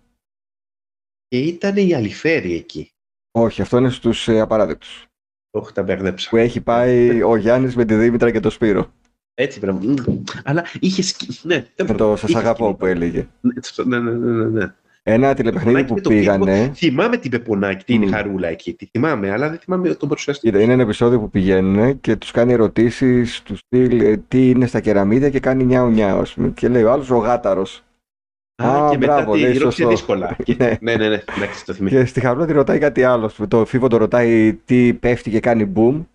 Και ήταν η Αλιφέρη εκεί. Όχι, αυτό είναι στους ε, απαράδεκτους. Όχι, τα μπέρδεψα. Που έχει πάει ο Γιάννης με τη Δήμητρα και το Σπύρο. Έτσι πρέπει να. Αλλά είχε. σκ- Ναι, Με το σας είχε αγαπώ σκηνή. που έλεγε. Ναι, ναι, ναι, ναι, ναι. Ένα τηλεπαιχνίδι Μονάκι που με το πήγανε. Θυμάμαι την Πεπονάκη, την Μμ. Χαρούλα εκεί. Τη θυμάμαι, αλλά δεν θυμάμαι τον παρουσιαστή. Κοίτα, είναι ένα επεισόδιο που πηγαίνουν και τους κάνει ερωτήσεις τους στυλ ε, τι είναι στα κεραμίδια και κάνει νιάου νιάου, ας πούμε. Και λέει ο άλλος ο γάταρος. Α, Α, και μετά μπράβο, τη λέει, ρώτησε σωστό. δύσκολα. Και- Ναι. Ναι, ναι, ναι. Εντάξει, το θυμάμαι. Και στη Χαρούλα τη ρωτάει κάτι άλλο. Το Φίβο το ρωτάει τι πέφτει και κάνει boom.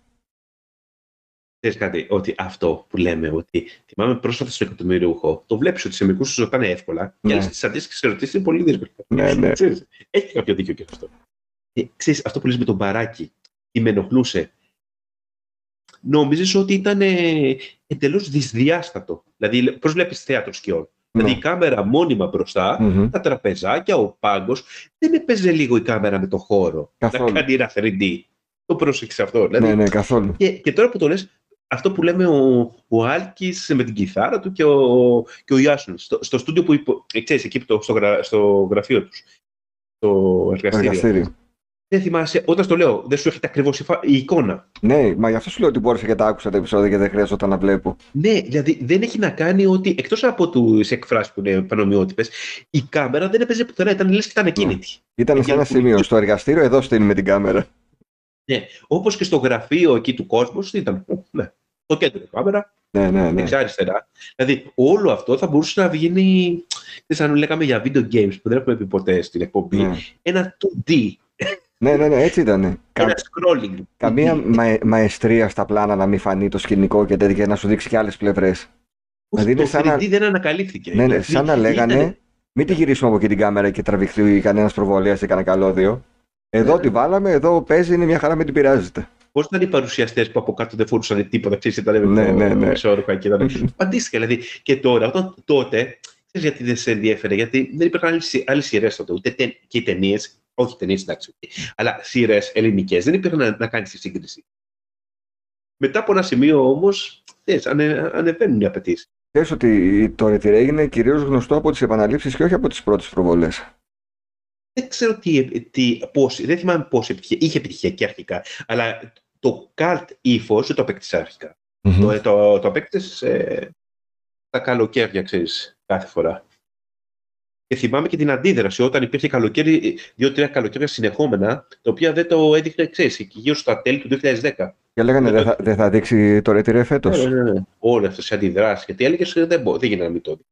Ξέρεις κάτι, ότι αυτό που λέμε, ότι θυμάμαι πρόσφατα στο εκατομμυριούχο, το βλέπεις ότι σε μερικούς του ρωτάνε εύκολα, Ναι. και άλλες τις αντίστοιχε ερωτήσεις είναι πολύ δύσκολες. Ναι, ναι. Ξέρεις, έχει κάποιο δίκιο και αυτό. Ε, ξέρεις, αυτό που λες με τον μπαράκι, ή με ενοχλούσε, νόμιζες ότι ήταν ε, εντελώς δυσδιάστατο. Δηλαδή, πώς βλέπεις θέατρο σκιών. Δηλαδή, η κάμερα μόνιμα μπροστά, Ναι. Μμμ. τα τραπεζάκια, ο πάγκος, δεν έπαιζε λίγο η κάμερα με το χώρο. Καθόλου. Να κάνει ένα 3D. Το πρόσεξες αυτό. Δηλαδή, Ναι, ναι, καθόλου. και, και τώρα που το λες, αυτό που λέμε ο, ο Άλκης με την κιθάρα του και ο, και ο Ιάσονας, στο, στο στούντιο που, υπο, ε, ξέρεις, εκεί που το, στο, γρα- στο γραφείο τους, στο εργαστήριο. Εργαστήριο. Δεν θυμάσαι, όταν στο λέω, δεν σου έρχεται ακριβώς η, φα- η εικόνα. Ναι, μα γι' αυτό σου λέω ότι μπόρεσα και τα άκουσα τα επεισόδια και δεν χρειαζόταν να βλέπω. Ναι, δηλαδή δεν έχει να κάνει ότι, εκτός από τις εκφράσεις που είναι πανομοιότυπες, η κάμερα δεν έπαιζε πουθενά, ήταν λες και ήταν ακίνητη. Ήταν σε Εκεί ένα που- σημείο. Στο εργαστήριο εδώ στείνουμε την κάμερα. Όπως και στο γραφείο εκεί του κόσμου, ήταν, ναι, το κέντρο η κάμερα, Ναι, ναι, ναι. δεξιά-αριστερά. Δηλαδή, όλο αυτό θα μπορούσε να βγει, ξέρεις, αν λέγαμε για video games που δεν έχουμε πει ποτέ στην εκπομπή, Ναι, ένα 2D, ναι, ναι, ναι, έτσι ήταν. ένα scrolling. Καμία 2D. μα... μαεστρία στα πλάνα να μην φανεί το σκηνικό και τέτοια και να σου δείξει και άλλες πλευρές. Ούτε δηλαδή είναι το σαν να- 3D δεν ανακαλύφθηκε. Ναι, ναι, Δηλαδή, σαν να λέγανε, ήτανε- μην τη γυρίσουμε από εκεί την κάμερα και τραβηχθεί κανένας προβολέας σε κανένα καλώδιο. Εδώ Ναι. τη βάλαμε, εδώ παίζει, είναι μια χαρά, μην την πειράζεται. Πώς ήταν οι παρουσιαστές που από κάτω δεν φορούσαν τίποτα, ξέρεις, ήταν με Ναι, το ναι, ναι. εξώρουχα και ήταν. Αντίστοιχα, δηλαδή. Και τώρα, όταν τότε, ξέρεις γιατί δεν σε ενδιαφέρε, γιατί δεν υπήρχαν άλλες σειρές τότε, ούτε τε, και οι ταινίες, όχι ταινίες, εντάξει, αλλά σειρές ελληνικές, δεν υπήρχαν να, να κάνεις τη σύγκριση. Μετά από ένα σημείο όμως, ανε, ανεβαίνουν οι απαιτήσεις. Ξέρεις ότι το Retire έγινε κυρίως γνωστό από τις επαναλήψεις και όχι από τις πρώτες προβολές; Δεν ξέρω τι, τι, πώς, δεν θυμάμαι πώς επιτυχία, είχε επιτυχία και αρχικά, αλλά το cult ύφος δεν το απέκτησε αρχικά. Το, το, το απέκτησε ε, τα καλοκαίρια, ξέρεις, κάθε φορά. Και θυμάμαι και την αντίδραση όταν υπήρχε καλοκαίρι, δύο-τρία καλοκαίρια συνεχόμενα, τα οποία δεν το έδειχνε, ξέρεις, εκεί γύρω στα τέλη του 2010. Και λέγανε δεν θα, δεν θα δείξει το Retire φέτος. Ναι, ναι, ναι. Όλες αυτές οι αντιδράσεις. Γιατί έλεγες δεν, μπο- δεν γίνεται να μην το δει.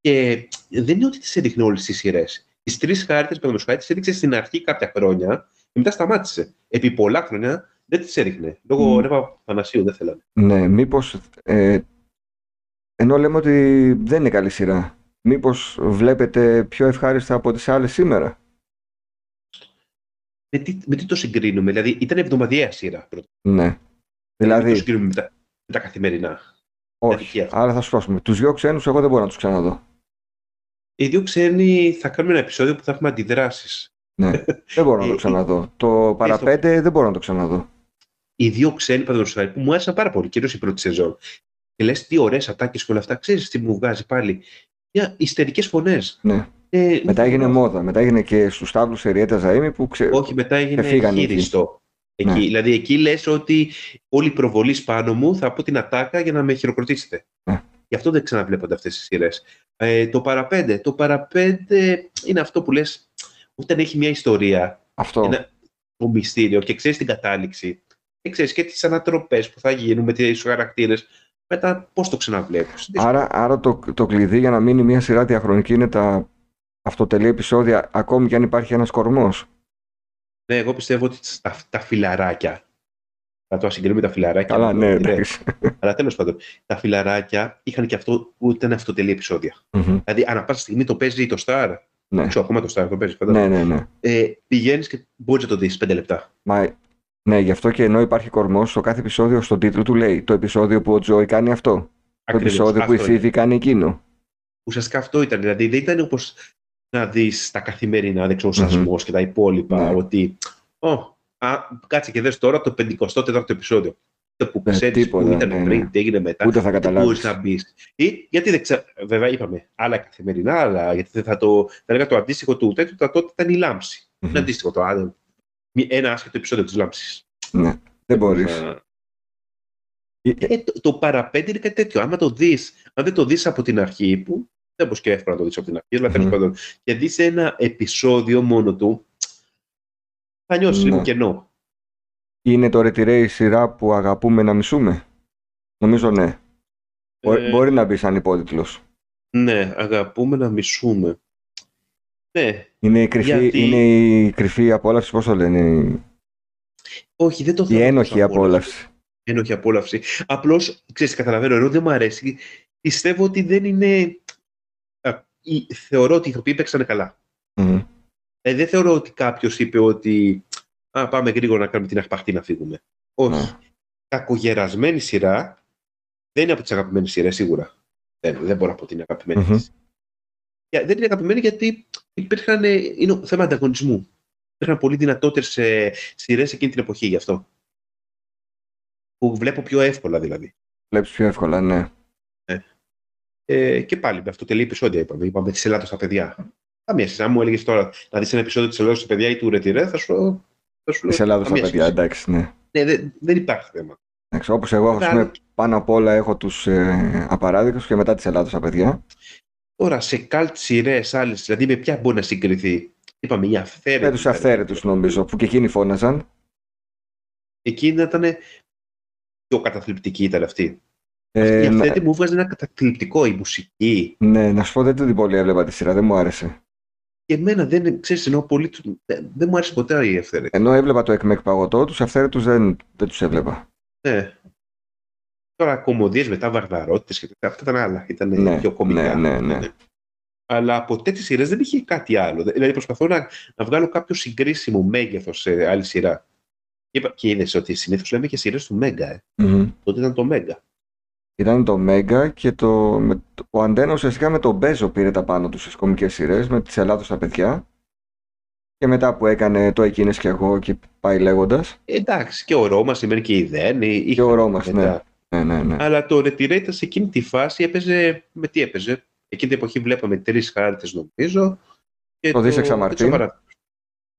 Και δεν είναι ότι τις έδειχνε όλες τις σειρές. Τις τρεις χάρτες, παραδείγματο χάρη, τις έδειξε στην αρχή κάποια χρόνια και μετά σταμάτησε. Επί πολλά χρόνια δεν τις έδειχνε. Λόγω Μμ. ρεύμα Πανασίου δεν θέλανε. Ναι, μήπως, ε, ενώ λέμε ότι δεν είναι καλή σειρά, μήπως βλέπετε πιο ευχάριστα από τις άλλες σήμερα; Με τι, με τι το συγκρίνουμε, Δηλαδή ήταν εβδομαδιαία σειρά πρώτα. Ναι. Δεν το Δηλαδή, συγκρίνουμε με τα, με τα καθημερινά. όχι. αδικία αυτό. Άρα θα σου πω, τους δυο ξένους εγώ δεν μπορώ να τους ξαναδώ. Οι δύο ξένοι θα κάνουμε ένα επεισόδιο που θα έχουμε αντιδράσεις. Ναι, δεν μπορώ να Ε, το ξαναδώ. Το παραπέντε δεν μπορώ να το ξαναδώ. Οι δύο ξένοι παραδείγματο χάρη που μου άρεσαν πάρα πολύ, κυρίως η πρώτη σεζόν. Και λες τι ωραίες ατάκες και όλα αυτά. Ξέρεις τι μου βγάζει πάλι; Μια ιστερικές φωνές. Ναι. Ε, Μετά έγινε μόδα. Μετά έγινε και στους τάβλους Εριέτα Ζαΐμι που ξε... Όχι, μετά έγινε Και φύγανε εκεί. χείριστο. Εκεί. Ναι. Δηλαδή εκεί λες ότι όλη η προβολή πάνω μου θα πω την ατάκα για να με χειροκροτήσετε. Ναι. Γι' αυτό δεν ξαναβλέπονται αυτές τις σειρές. Ε, το παραπέντε. Το παραπέντε είναι αυτό που λες όταν έχει μια ιστορία, Αυτό. ένα- το μυστήριο και ξέρεις την κατάληξη και ξέρεις και τις ανατροπές που θα γίνουν με τις χαρακτήρες μετά πώς το ξαναβλέπεις. Άρα, άρα το, το κλειδί για να μείνει μια σειρά διαχρονική είναι τα αυτοτελή επεισόδια, ακόμη και αν υπάρχει ένας κορμός. Ναι, εγώ πιστεύω ότι τα, τα φιλαράκια θα το συγκρίνουμε τα φιλαράκια. Καλά, με το ναι, Retire. εντάξει. Αλλά τέλος πάντων, τα φιλαράκια είχαν και αυτό που ήταν αυτοτελή επεισόδια. Μμμ. Δηλαδή, ανά πάσα στιγμή το παίζει το Star. Ναι. Ξέρω, ακόμα το Star το παίζει. φαντάζομαι. ναι, ναι, ναι. Ε, Πηγαίνεις και μπορείς να το δεις πέντε λεπτά. Μα, ναι, γι' αυτό και ενώ υπάρχει κορμός, στο κάθε επεισόδιο στον τίτλο του λέει το επεισόδιο που ο Τζόι κάνει αυτό. Το Ακριβώς. επεισόδιο που η Αυτό είναι. Φίβη κάνει εκείνο. Ουσιαστικά αυτό ήταν. Δηλαδή, δεν ήταν όπως να δεις τα καθημερινά, δεξιοσασμό και τα υπόλοιπα. Ναι. Ότι Ω, α, κάτσε και δες τώρα το 54ο επεισόδιο. Το που Ναι, ξέρεις τίποτα, που ήταν ναι, ναι. πριν, τι έγινε μετά. Ούτε θα δεν καταλάβεις. μπορείς να μπεις. Ή γιατί δεν ξέρω. Βέβαια, είπαμε άλλα καθημερινά, αλλά γιατί δεν θα το. Θα έλεγα το αντίστοιχο του τέτοιου, τα τότε ήταν η λάμψη. Μμμ. Είναι αντίστοιχο το άλλο. Μη- Ένα άσχετο επεισόδιο της λάμψης. Ναι, δεν μπορείς. Ε, το, το παραπέντε είναι κάτι τέτοιο. Άμα το δεις, αν δεν το δεις από την αρχή, που δεν μπορεί και εύκολα να το δεις από την αρχή, αλλά τέλος Μμμ. πάντων, και δεις ένα επεισόδιο μόνο του, θα νιώσεις Ναι. λίγο κενό. Είναι το Retire η σειρά που αγαπούμε να μισούμε; Νομίζω ναι. Μπο- Ε, Μπορεί να μπεις σαν υπότιτλος. Ναι, αγαπούμε να μισούμε. Ναι, Είναι η κρυφή, γιατί- είναι η κρυφή απόλαυση, πώς το λένε, η- όχι, δεν το η θεωρώ ένοχη τόσο απόλαυση. ένοχη απόλαυση. Απλώς, ξέρεις, καταλαβαίνω, ενώ δεν μου αρέσει, πιστεύω ότι δεν είναι. α, η- θεωρώ ότι οι ηθοποιοί παίξανε καλά. Μμμ. Ε, δεν θεωρώ ότι κάποιος είπε ότι. Α, πάμε γρήγορα να κάνουμε την αχπαχτή να φύγουμε. Όχι. Ναι. Κακογερασμένη σειρά δεν είναι από τις αγαπημένες σειρές, σίγουρα. Δεν, δεν μπορώ να πω ότι είναι αγαπημένη. Μμμ. της. Για- Δεν είναι αγαπημένη γιατί υπήρχαν. ε, Είναι θέμα ανταγωνισμού. Υπήρχαν πολύ δυνατότερες σειρές εκείνη την εποχή γι' αυτό. Που βλέπω πιο εύκολα δηλαδή. Βλέπεις πιο εύκολα, ναι. Ε, και πάλι με αυτοτελή επεισόδια είπαμε. Είπαμε τη Ελλάδα στα παιδιά. Καμία σχέση. Αν μου έλεγες τώρα να δεις ένα επεισόδιο της Ελλάδα στα παιδιά ή του Ρετυρέ, θα σου. Θα σου λέω, Της Ελλάδος στα καμία παιδιά, σχέση. εντάξει, ναι. Ναι, δεν, δεν υπάρχει θέμα. Εντάξει, όπως εγώ, ας Άρα- πούμε, πάνω απ' όλα έχω τους ε, απαράδεικους και μετά της Ελλάδος στα παιδιά. Τώρα σε καλτ σειρές άλλες, δηλαδή με ποια μπορεί να συγκριθεί; Είπαμε η αυθαίρετη. Με τους αυθαίρετους νομίζω, που και εκείνοι φώναζαν. Εκείνη ήταν πιο καταθλιπτική ήταν αυτή. Ε, η να- αυθαίρετη μου βγάζει ένα καταθλιπτικό, η μουσική. ναι, να σου πω δεν την πολύ έβλεπα τη σειρά, δεν μου άρεσε. Και εμένα δεν ξέρεις, ενώ πολύ. του- Δεν, δεν μου άρεσε ποτέ η αυθαίρετη. Ενώ έβλεπα το εκμεκ παγωτό, τους αυθαίρετους δεν, δεν τους έβλεπα. Ναι. Τώρα κομμωδίες μετά βαρβαρότητες και τέτοια, αυτά ήταν άλλα. Ήταν Ναι, πιο κομικά. ναι, ναι, ναι. Αλλά από τέτοιες σειρές δεν είχε κάτι άλλο. Δηλαδή προσπαθώ να, να βγάλω κάποιο συγκρίσιμο μέγεθος σε άλλη σειρά. Και, είπα- και είδες ότι συνήθως λέμε και σειρές του Μέγκα. Ε. Μμμ. Τότε ήταν το Μέγκα. Ήταν το Μέγκα και το, με, το- ο Αντένα ουσιαστικά με τον Μπέζο πήρε τα πάνω τους στις κομικές σειρές, με τις Ελλάδος στα παιδιά. Και μετά που έκανε το Εκείνες και εγώ και πάει λέγοντας. Ε, εντάξει, και ο Ρώμα σημαίνει και η Δέν. Και ο Ρώμας, ναι. Ναι, ναι, ναι. Αλλά το Retirate σε εκείνη τη φάση έπαιζε. Με τι έπαιζε; Εκείνη την εποχή βλέπαμε τρεις χάρτες, νομίζω. Και Το Δίσεξα Μαρτίν. δεν ξέρω παρα-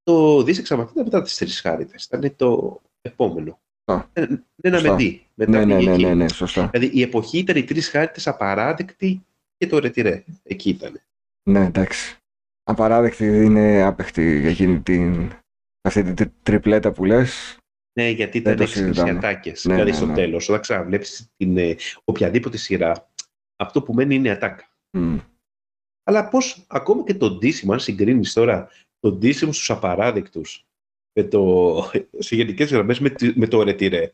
Το Δίσεξα Μαρτίν ήταν μετά τις τρεις χάρτες. Ήταν το επόμενο. Α. Δεν ένα Σωστά. με δι. Μετά Ναι, ναι, πήγε ναι, εκεί. ναι, ναι, σωστά. Δηλαδή η εποχή ήταν οι τρεις χάρτες απαράδεκτη και το Retire. Εκεί ήταν. Ναι, εντάξει. Απαράδεκτη είναι άπεχτη για εκείνη την, αυτή την τρι- τριπλέτα που λες. Ναι, γιατί Δεν ήταν το έξι συζητάμε. ατάκε. Ναι, δηλαδή ναι, στο ναι. τέλος, όταν ξαναβλέπει την ε, οποιαδήποτε σειρά, αυτό που μένει είναι ατάκα. Μμ. Αλλά πώς ακόμα και το ντύσιμο, αν συγκρίνεις τώρα το ντύσιμο στους απαράδεκτους με το, σε γενικές γραμμές με, τη- με το ρετυρέ.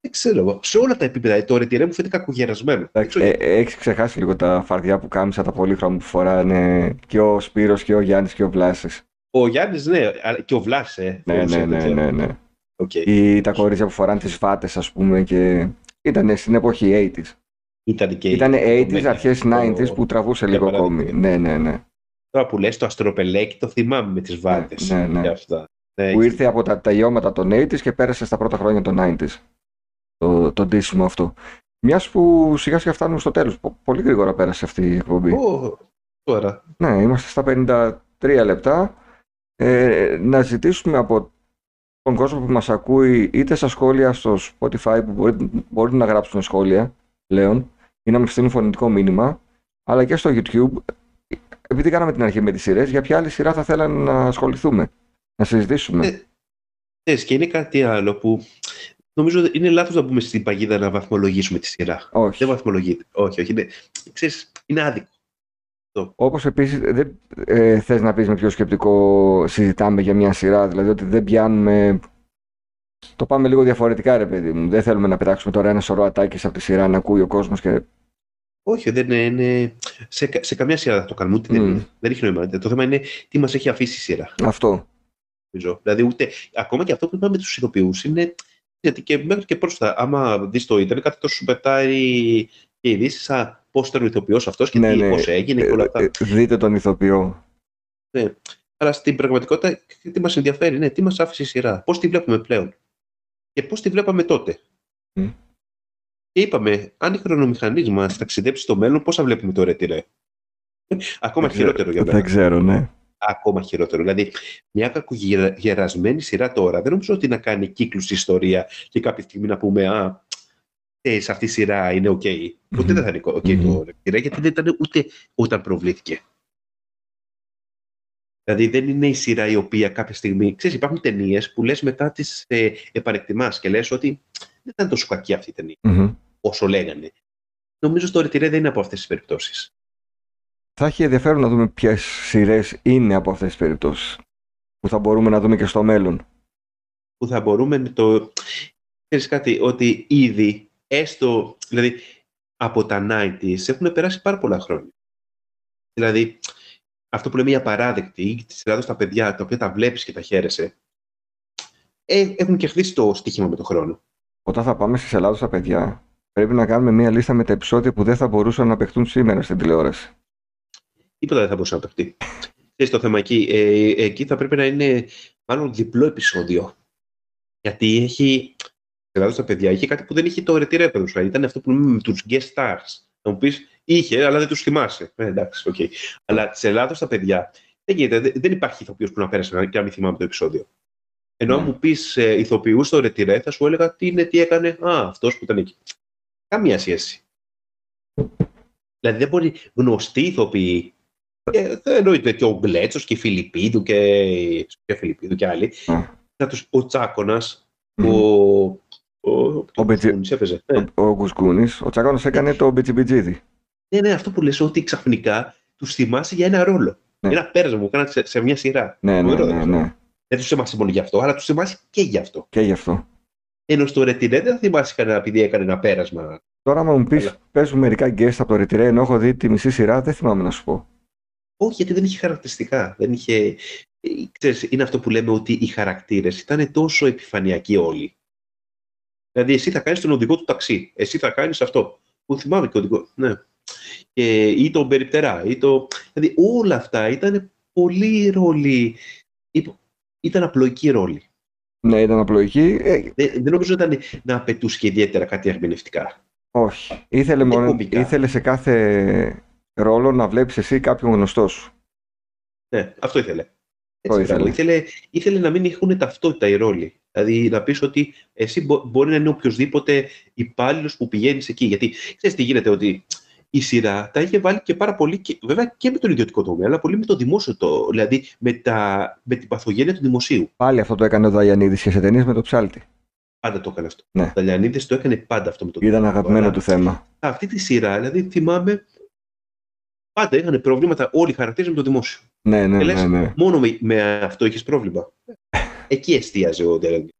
Δεν ξέρω εγώ. Σε όλα τα επίπεδα το ρετυρέ μου φαίνεται κακογερασμένο. Δεν Εντάξει, ξέρω ε, έχεις ξεχάσει λίγο τα φαρδιά που κάμισα, τα πολύχρωμα που φοράνε και ο Σπύρος και ο Γιάννης και ο Βλάσης. Ο Γιάννης, ναι, αλλά και ο Βλάς, ε. Ναι, φορούσε ναι, ναι, τέτοια. ναι, ναι. Οκ. Ή τα κορίτσια που φοράνε τις βάτες, ας πούμε, και ήταν στην εποχή 80s. Ήταν και. Ήταν το 80s, μέγα, αρχές το- 90s που τραβούσε για λίγο παράδειγμα. ακόμη. Ναι, ναι, ναι. Τώρα που λες το αστροπελέκι το θυμάμαι με τις βάτες. ναι, ναι. Και αυτά. Ναι, Που ήρθε από τα τελειώματα των 80s και πέρασε στα πρώτα χρόνια των 90s. Το, το ντύσιμο αυτό. Μιας που σιγά σιγά φτάνουμε στο τέλος. Πο- Πολύ γρήγορα πέρασε αυτή η εκπομπή. Ω, τώρα. Ναι, είμαστε στα 53 λεπτά. Ε, να ζητήσουμε από τον κόσμο που μας ακούει είτε στα σχόλια στο Spotify που μπορείτε, μπορείτε να γράψουν σχόλια πλέον ή να μας στείλουν φωνητικό μήνυμα αλλά και στο YouTube επειδή κάναμε την αρχή με τις σειρές για ποια άλλη σειρά θα θέλανε να ασχοληθούμε να συζητήσουμε Ε, Θες, και είναι κάτι άλλο που νομίζω είναι λάθος να μπούμε στην παγίδα να βαθμολογήσουμε τη σειρά. όχι Δεν βαθμολογείται. Όχι, όχι. Είναι, ξέρεις, είναι άδικο. Όπως επίσης δεν ε, θες να πεις με ποιο σκεπτικό συζητάμε για μια σειρά, δηλαδή ότι δεν πιάνουμε... Το πάμε λίγο διαφορετικά ρε παιδί μου. Δεν θέλουμε να πετάξουμε τώρα ένα σωρό ατάκες από τη σειρά να ακούει ο κόσμος και... Όχι, δεν είναι. είναι- σε, κα- σε καμία σειρά δεν το κάνουμε. Ούτε δεν, Μμ. είναι. δεν έχει νόημα. Το θέμα είναι τι μας έχει αφήσει η σειρά. Αυτό. Νομίζω. Δηλαδή, ούτε, ακόμα και αυτό που είπαμε με τους ηθοποιού είναι. Γιατί και μέχρι και πρόσφατα, άμα δεις το Ιντερνετ, κάτι τόσο σου πετάει και ειδήσεις σαν πώς ήταν ο ηθοποιός αυτός και Ναι, τι, ναι. πώς έγινε και όλα αυτά. Ε, ε, δείτε τον ηθοποιό. Αλλά στην πραγματικότητα, τι μας ενδιαφέρει, είναι τι μας άφησε η σειρά, πώς τη βλέπουμε πλέον και πώς τη βλέπαμε τότε. Μμ. Και είπαμε, αν η χρονομηχανή μας ταξιδέψει στο μέλλον, πώς θα βλέπουμε το ρετυρέ. Ακόμα Δεν ξέρω- χειρότερο για μένα. Δεν ξέρω, ναι. Ακόμα χειρότερο. Δηλαδή, μια κακογερασμένη σειρά τώρα δεν νομίζω ότι να κάνει κύκλους στη ιστορία και κάποια στιγμή να πούμε Α, ε, σε αυτή η σειρά είναι οκ. Ποτέ Μμμ. δεν θα είναι οκ το Μμμ. ρετιρέ, γιατί δεν ήταν ούτε όταν προβλήθηκε. Δηλαδή δεν είναι η σειρά η οποία κάποια στιγμή. Ξέρεις, υπάρχουν ταινίες που λες μετά τις ε, επανεκτιμάς και λες ότι δεν ήταν τόσο κακή αυτή η ταινία Μμμ. όσο λέγανε. Νομίζω στο ρετιρέ δεν είναι από αυτές τις περιπτώσεις. Θα έχει ενδιαφέρον να δούμε ποιες σειρές είναι από αυτές τις περιπτώσεις. Που θα μπορούμε να δούμε και στο μέλλον. που θα μπορούμε με το... Ξέρεις κάτι, ότι ήδη, έστω, δηλαδή, από τα 90s έχουν περάσει πάρα πολλά χρόνια. Δηλαδή, αυτό που λέμε οι απαράδεκτοι, της σειρά στα παιδιά, τα οποία τα βλέπεις και τα χαίρεσαι, ε, έχουν και χτίσει το στοίχημα με τον χρόνο. Όταν θα πάμε στις Ελλάδα στα παιδιά, πρέπει να κάνουμε μία λίστα με τα επεισόδια που δεν θα μπορούσαν να παιχτούν σήμερα στην τηλεόραση. Τίποτα δεν θα μπορούσε να παιχτεί. Ξέρεις το θέμα εκεί, ε, εκεί θα πρέπει να είναι μάλλον διπλό επεισόδιο. Γιατί έχει, στης Ελλάδος τα παιδιά, είχε κάτι που δεν είχε το ρετιρέ παιδος. Ήταν αυτό που λέμε με τους guest stars. Να μου πεις, είχε, αλλά δεν τους θυμάσαι. Ε, εντάξει, οκ. Αλλά στης Ελλάδος τα παιδιά, δεν, γίνεται, δεν- δεν υπάρχει ηθοποιός που να πέρασε να- και να μην θυμάμαι το επεισόδιο. Ενώ αν Ναι. μου πεις ε, ηθοποιούς στο ρετιρέ, θα σου έλεγα τι είναι, τι έκανε. Α, αυτός που ήταν εκεί. Καμία σχέση. Δηλαδή δεν μπορεί γνωστοί ηθοποιοί και δεν εννοείται και ο Γκλέτσος και η Φιλιππίδου και, και Φιλιππίδου και άλλοι. Α. Να τους, ο Τσάκωνας, Μμμ. ο, ο, ο, Μπετζι- Κουκούνης έπαιζε. Ναι. Ο, ο Γκουσκούνης, ο Τσακώνος έκανε το Μπιτσιμπιτζίδι. ναι, ναι, αυτό που λες ότι ξαφνικά τους θυμάσαι για ένα ρόλο. Ναι. Ένα πέρασμα που κάνατε σε, σε μια σειρά. Ναι, ναι, Ωραίο, ναι, δεν ναι. Δεν τους θυμάσαι μόνο γι' αυτό, αλλά τους θυμάσαι και γι' αυτό. Και γι' αυτό. Ενώ στο Ρετινέ δεν θα θυμάσαι κανένα επειδή έκανε ένα πέρασμα. Τώρα, άμα μου πεις, Έλα. παίζουν μερικά guest από το ρετυρέ, ενώ έχω δει τη μισή σειρά, δεν θυμάμαι να σου πω. Όχι, γιατί δεν είχε χαρακτηριστικά. Δεν είχε... ε, Ξέρεις, είναι αυτό που λέμε ότι οι χαρακτήρες ήταν τόσο επιφανειακοί όλοι. Δηλαδή, εσύ θα κάνεις τον οδηγό του ταξί. Εσύ θα κάνεις αυτό. Που θυμάμαι και οδηγός. Ναι. Και, ή τον περιπτερά. Ή το... Δηλαδή, όλα αυτά ήταν πολύ ρόλοι. Υπο- Ήταν απλοϊκοί ρόλοι. Ναι, ήταν απλοϊκή. Ε, Δεν, δεν νομίζω ήταν να απαιτούσε και ιδιαίτερα κάτι ερμηνευτικά. όχι. Ήθελε, Είναι μόνο, κομβικά. ήθελε σε κάθε ρόλο να βλέπεις εσύ κάποιον γνωστό σου. Ναι, αυτό ήθελε. Το Έτσι, μπράβο. ήθελες. ήθελε. Ήθελε να μην έχουν ταυτότητα οι ρόλοι. Δηλαδή να πεις ότι εσύ μπο- μπορεί να είναι οποιοδήποτε υπάλληλος που πηγαίνεις εκεί. Γιατί ξέρεις τι γίνεται, ότι η σειρά τα είχε βάλει και πάρα πολύ, και, βέβαια και με τον ιδιωτικό τομέα, αλλά πολύ με το δημόσιο το, δηλαδή με, τα, με την παθογένεια του δημοσίου. Πάλι αυτό το έκανε ο Δαγιανίδης και σε ταινίες με το ψάλτη. Πάντα το έκανε αυτό. Ναι. Ο Ταλιανίδης το έκανε πάντα αυτό με το Ήταν δημόσιο. αγαπημένο Αλλά του θέμα. Αυτή τη σειρά, δηλαδή θυμάμαι, πάντα είχαν προβλήματα όλοι οι χαρακτήρε με το δημόσιο. Ναι, ναι, Και λες, ναι, ναι. Μόνο με, με αυτό έχει πρόβλημα. Εκεί εστίαζε ο Ταλιανίδης.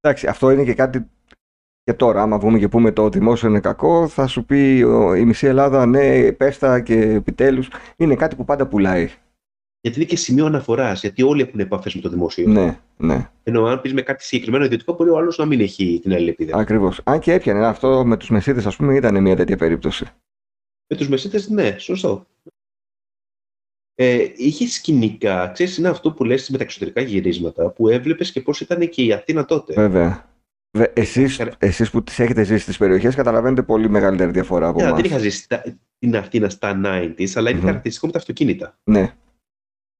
Εντάξει, αυτό είναι και κάτι και τώρα. Άμα βγούμε και πούμε το δημόσιο είναι κακό, θα σου πει ο- η μισή Ελλάδα ναι, πέστα και επιτέλους. Είναι κάτι που πάντα πουλάει. Γιατί είναι και σημείο αναφοράς, γιατί όλοι έχουν επαφές με το δημόσιο. Ναι, ναι, Ενώ αν πεις με κάτι συγκεκριμένο ιδιωτικό, μπορεί ο άλλος να μην έχει την αλληλεπίδραση. ακριβώς. Αν και έπιανε αυτό με τους μεσίδες, ας πούμε, ήταν μια τέτοια περίπτωση. Με τους μεσίτε, ναι, σωστό. Ε, είχες σκηνικά, ξέρεις, είναι αυτό που λες με τα εξωτερικά γυρίσματα, που έβλεπες και πώς ήταν και η Αθήνα τότε. Βέβαια. Βε- Εσείς, Καρα- εσείς που τις έχετε ζήσει στις περιοχές καταλαβαίνετε πολύ μεγαλύτερη διαφορά από Ναι, εμάς. δεν είχα ζήσει τα- την Αθήνα στα 90s, αλλά είναι Μμμ. χαρακτηριστικό με τα αυτοκίνητα. Ναι,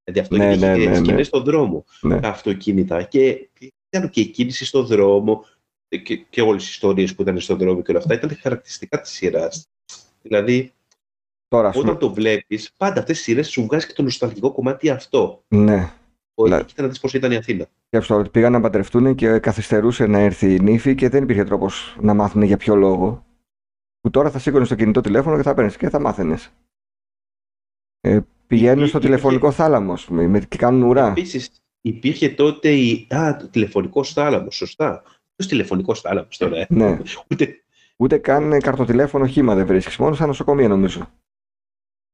Δηλαδή αυτό Ναι, είχε ναι, ναι, ναι. σκηνές στον δρόμο, Ναι. τα αυτοκίνητα. Και ήταν και η κίνηση στον δρόμο και, και όλες οι ιστορίες που ήταν στον δρόμο και όλα αυτά ήταν χαρακτηριστικά της σειράς. Δηλαδή, τώρα ας πούμε, όταν το βλέπεις, πάντα αυτές τι σειρές σου βγάζει και το νοσταλγικό κομμάτι αυτό. ναι. Όχι, Λα- κοίτα να δεις πώ ήταν η Αθήνα. Σκέψου τώρα ότι πήγαν να παντρευτούν και καθυστερούσε να έρθει η νύφη και δεν υπήρχε τρόπος να μάθουν για ποιο λόγο. Που τώρα θα σήκωνες στο κινητό τηλέφωνο και θα παίρνεις και θα μάθαινες. Ε, πηγαίνουν Υπή- στο υπήρχε- τηλεφωνικό θάλαμο, ας πούμε, με- και κάνουν ουρά. Επίσης, υπήρχε τότε η. Α, το τηλεφωνικό θάλαμο, σωστά. Ποιος τηλεφωνικός θάλαμος τώρα, ε; Ναι. Ούτε. Ούτε καν ε, καρτοτηλέφωνο χήμα δεν βρίσκεις. Μόνο στα νοσοκομεία νομίζω.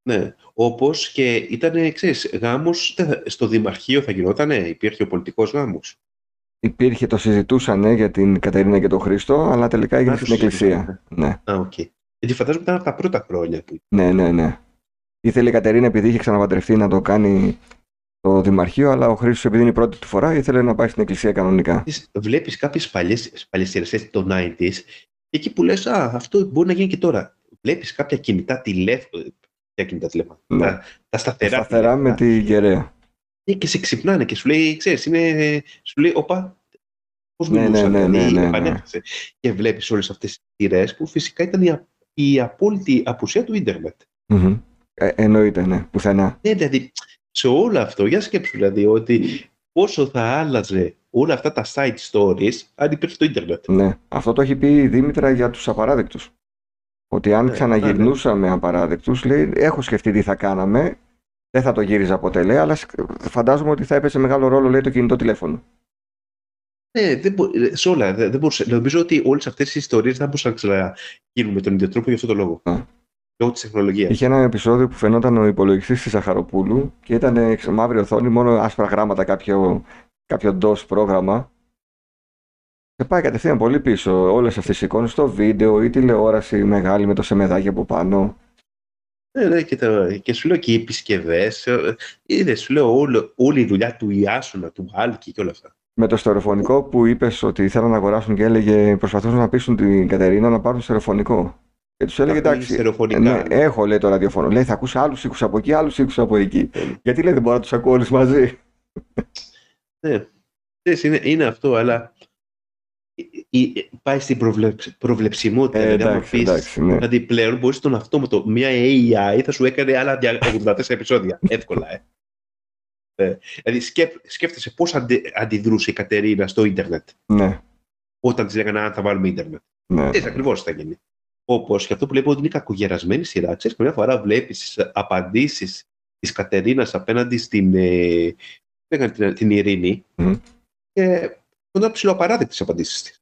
Ναι. Όπως και ήταν, ξέρεις, γάμος στο Δημαρχείο θα γινότανε, υπήρχε ο πολιτικός γάμος. Υπήρχε, το συζητούσαν ε, για την Κατερίνα και τον Χρήστο, αλλά τελικά έγινε Α, το στην εκκλησία. συζητούσανε. Ναι, Α, οκ. Γιατί φαντάζομαι ήταν από τα πρώτα χρόνια που. ναι, ναι, ναι. Ήθελε η Κατερίνα επειδή είχε ξαναπαντρευτεί να το κάνει το Δημαρχείο, αλλά ο Χρήστος επειδή είναι η πρώτη του φορά ήθελε να πάει στην εκκλησία κανονικά. Βλέπεις κάποιες παλιές σειρές το 90s, εκεί που λες, Α, αυτό μπορεί να γίνει και τώρα. Βλέπεις κάποια κινητά τηλέφωνα. Ποια κινητά τηλέφωνα. Ναι. Τα, τα σταθερά. Σταθερά με τηλέφωνα. την κεραία. Ναι, και σε ξυπνάνε και σου λέει, ξέρεις, είναι, σου λέει, όπα, πώς Ναι, μιλούσαν, ναι, ναι, δηλαδή, ναι, ναι, ναι. επανέρχεσαι. Και βλέπεις όλες αυτές τις σειρές που φυσικά ήταν η, α- η απόλυτη απουσία του ίντερνετ. Μμμ. Ε, εννοείται, ναι, πουθενά. Ναι, δηλαδή, σε όλο αυτό, για σκέψου δηλαδή, ότι πόσο θα άλλαζε όλα αυτά τα side stories αν υπήρχε το ίντερνετ. Ναι. Αυτό το έχει πει η Δήμητρα για τους απαράδεκτους. Ότι αν Ναι, ξαναγυρνούσαμε απαράδεκτους, λέει, έχω σκεφτεί τι θα κάναμε, δεν θα το γύριζα ποτέ, λέει, αλλά σκ- φαντάζομαι ότι θα έπαιζε μεγάλο ρόλο, λέει, το κινητό τηλέφωνο. Ναι, δεν μπο- ε, σε όλα. Δεν, δεν μπορούσε. Νομίζω ότι όλες αυτές οι ιστορίες δεν μπορούσαν να ξαναγίνουν με τον ίδιο τρόπο για αυτόν τον λόγο. Α. Λόγω της τεχνολογίας. Είχε ένα επεισόδιο που φαινόταν ο υπολογιστής της Ζαχαροπούλου και ήταν ε, ξ- μαύρη οθόνη, μόνο άσπρα γράμματα, κάποιο, κάποιο DOS πρόγραμμα. Και πάει κατευθείαν πολύ πίσω όλες αυτές οι εικόνες στο βίντεο ή τηλεόραση μεγάλη με το σεμεδάκι από πάνω. Ναι, ναι, και, τα, και σου λέω και οι επισκευές. Είδες, σου λέω όλο, όλη η δουλειά του Ιάσονα, του Άλκη και όλα αυτά. Με το στερεοφωνικό που είπες ότι ήθελαν να αγοράσουν και έλεγε προσπαθούσαν να πείσουν την Κατερίνα να πάρουν στερεοφωνικό. Και τους έλεγε Να ακούει εντάξει. στερεοφωνικά. Ναι, έχω λέει το ραδιοφωνό. Λέει θα ακούσω άλλους ήχου από εκεί, άλλους ήχου από εκεί. Ναι. Γιατί λέει δεν μπορώ να τους ακούω όλους μαζί. Ναι. Ξέρεις, είναι, είναι αυτό, αλλά η- η- πάει στην προβλεψ, προβλεψιμότητα. Ε, δηλαδή, άμα εντάξει, πεις, εντάξει, ναι. Δηλαδή πλέον μπορείς τον αυτόματο, μια AI θα σου έκανε άλλα 84 επεισόδια. Εύκολα, ε. Ε, δηλαδή σκέπ, σκέφτεσαι πώς αντι, αντιδρούσε η Κατερίνα στο ίντερνετ Ναι, όταν της λέγανε αν θα βάλουμε ίντερνετ. ναι. Έτσι ακριβώς θα γίνει. Όπως και αυτό που λέει ότι είναι κακογερασμένη σειρά. Ξέρεις, καμιά φορά βλέπεις τις απαντήσεις της Κατερίνας απέναντι στην, ε, λέγανε την, την Ειρήνη Μμ. και είναι ψηλοαπαράδεκτες τι απαντήσεις της.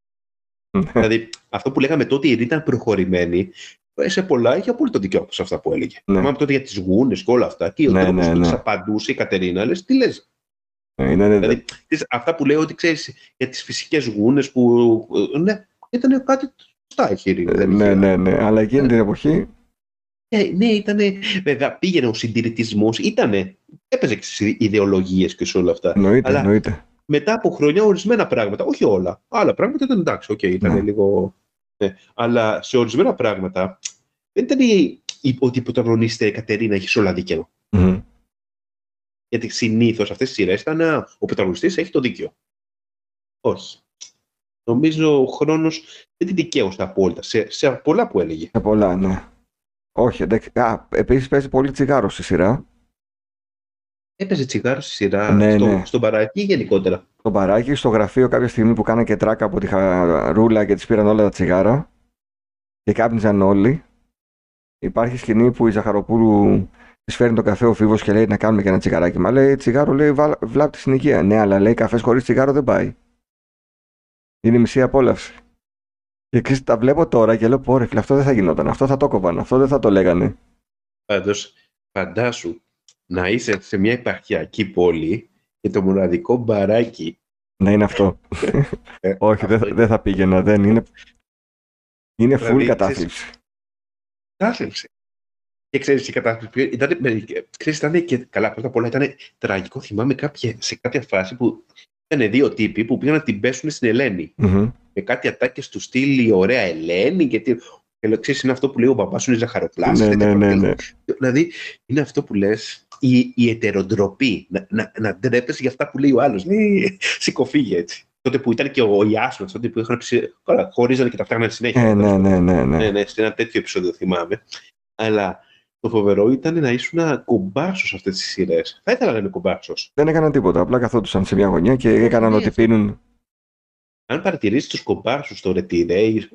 Ναι. δηλαδή, αυτό που λέγαμε τότε η Ειρήνη ήταν προχωρημένη. ε, Σε πολλά είχε απόλυτο δικαίωμα σε αυτά που έλεγε. Ναι. Θυμάμαι τότε για τις γούνες και όλα αυτά. Και ο Ναι, τρόπος ναι, που ναι. της απαντούσε η Κατερίνα, λες, τι λες. Ναι, είναι- Δηλαδή, ξέρεις, αυτά που λέω ότι ξέρεις για τις φυσικές γούνες που. ε, Ναι, ήταν κάτι σωστά η Ειρήνη. δεν ναι, είχε- ναι, ναι. Αλλά εκείνη την εποχή ε, ναι, ήταν. Βέβαια, πήγαινε ο συντηρητισμός, ήτανε. Έπαιζε και στις ιδεολογίες και σε όλα αυτά. εννοείται, Αλλά- εννοείται. Μετά από χρόνια, ορισμένα πράγματα, όχι όλα. Άλλα πράγματα ήταν εντάξει, οκ, ήταν Ναι. λίγο. Ναι. Αλλά σε ορισμένα πράγματα δεν ήταν η, η, ότι η πρωταγωνίστρια η Κατερίνα έχει όλα δίκαιο. Μμμ. Γιατί συνήθως αυτές τις σειρές ήταν «Α, ο πρωταγωνιστής έχει το δίκαιο. Όχι. Νομίζω ο χρόνος δεν την δικαίωσε απόλυτα σε, σε πολλά που έλεγε. Σε πολλά, ναι. Όχι, εντάξει. Α, επίσης παίζει πολύ τσιγάρο στη σειρά. Έπαιζε τσιγάρο στη σειρά Ναι, στο, ναι. στον παρακή ή γενικότερα. Το μπαράκι στο γραφείο κάποια στιγμή που κάνα και τράκα από τη χαρούλα και τις πήραν όλα τα τσιγάρα και κάπνιζαν όλοι. Υπάρχει σκηνή που η Ζαχαροπούλου της φέρνει το καφέ ο Φίβος και λέει να κάνουμε και ένα τσιγαράκι. Μα λέει τσιγάρο λέει «Βα- βλάπτει στην υγεία. Ναι, αλλά λέει καφές χωρίς τσιγάρο δεν πάει. Είναι η μισή απόλαυση. Και ξέρεις, τα βλέπω τώρα και λέω: Πόρε, φίλε, αυτό δεν θα γινόταν. Αυτό θα το κόβαν. Αυτό δεν θα το λέγανε. Πάντως, φαντάσου να είσαι σε μια επαρχιακή πόλη και το μοναδικό μπαράκι. Να είναι αυτό. Ε, Όχι, δεν, αυτό θα- δεν θα πήγαινα. Δεν είναι. Είναι full Δηλαδή, κατάθλιψη. Κατάθλιψη. Και ξέρεις η κατάθλιψη. ποιο- Ήταν, με- ξέρεις, ήταν και καλά. Πρώτα απ' όλα ήταν τραγικό. Θυμάμαι κάποια, σε κάποια φάση που ήταν δύο τύποι που πήγαν να την πέσουν στην Ελένη. Μμμ. Με κάτι ατάκες του στυλ η ωραία Ελένη. Και, τι... και λέω, ξέρεις, είναι αυτό που λέει ο μπαμπάς σου είναι ζαχαροπλάστη. Ναι, ναι, ναι, ναι. Δηλαδή, είναι αυτό που λες, η, η ετεροντροπή. Να, να, να ντρέπεσαι για αυτά που λέει ο άλλος. Λέει, σηκωφίγε έτσι. Τότε που ήταν και ο Ιάσο, τότε που είχαν ψη... Καλά, χωρίζανε και τα φτιάχνανε συνέχεια. Ε, ναι, ναι, ναι, ναι. ναι, ναι, σε ένα τέτοιο επεισόδιο θυμάμαι. Αλλά το φοβερό ήταν να ήσουν κομπάρσος σε αυτές τις σειρές. Θα ήθελα να είμαι κομπάρσος. Δεν έκαναν τίποτα. Απλά καθόντουσαν σε μια γωνιά και έκαναν ναι, ό,τι αυτό. πίνουν. Αν παρατηρήσεις τους κομπάρσους στο Ρετιρέ,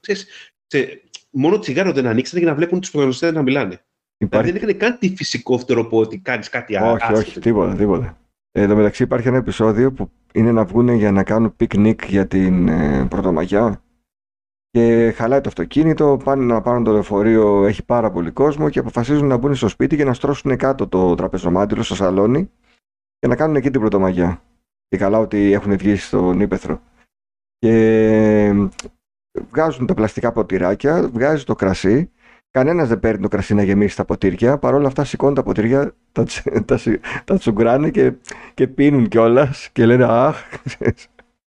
ξέρεις, σε, μόνο τσιγάρο δεν ανοίξανε για να βλέπουν τους πρωταγωνιστές να μιλάνε. Δηλαδή Υπάρχει... δεν έκανε καν τη φυσικό τρόπο ότι κάνεις κάτι άλλο. όχι, όχι, τίποτα, τίποτα. Ε, Εν τω μεταξύ υπάρχει ένα επεισόδιο που είναι να βγουν για να κάνουν πικνίκ για την ε, Πρωτομαγιά και χαλάει το αυτοκίνητο, πάνε να πάρουν το λεωφορείο, έχει πάρα πολύ κόσμο και αποφασίζουν να μπουν στο σπίτι και να στρώσουν κάτω το τραπεζομάντιλο στο σαλόνι και να κάνουν εκεί την Πρωτομαγιά. Και καλά ότι έχουν βγει στον Ήπεθρο. Και ε, βγάζουν τα πλαστικά ποτηράκια, βγάζει το κρασί Κανένας δεν παίρνει το κρασί να γεμίσει τα ποτήρια. Παρ' όλα αυτά σηκώνουν τα ποτήρια, τα, τσι- τα, σι- τα τσουγκράνε και, και πίνουν κιόλας και λένε Αχ.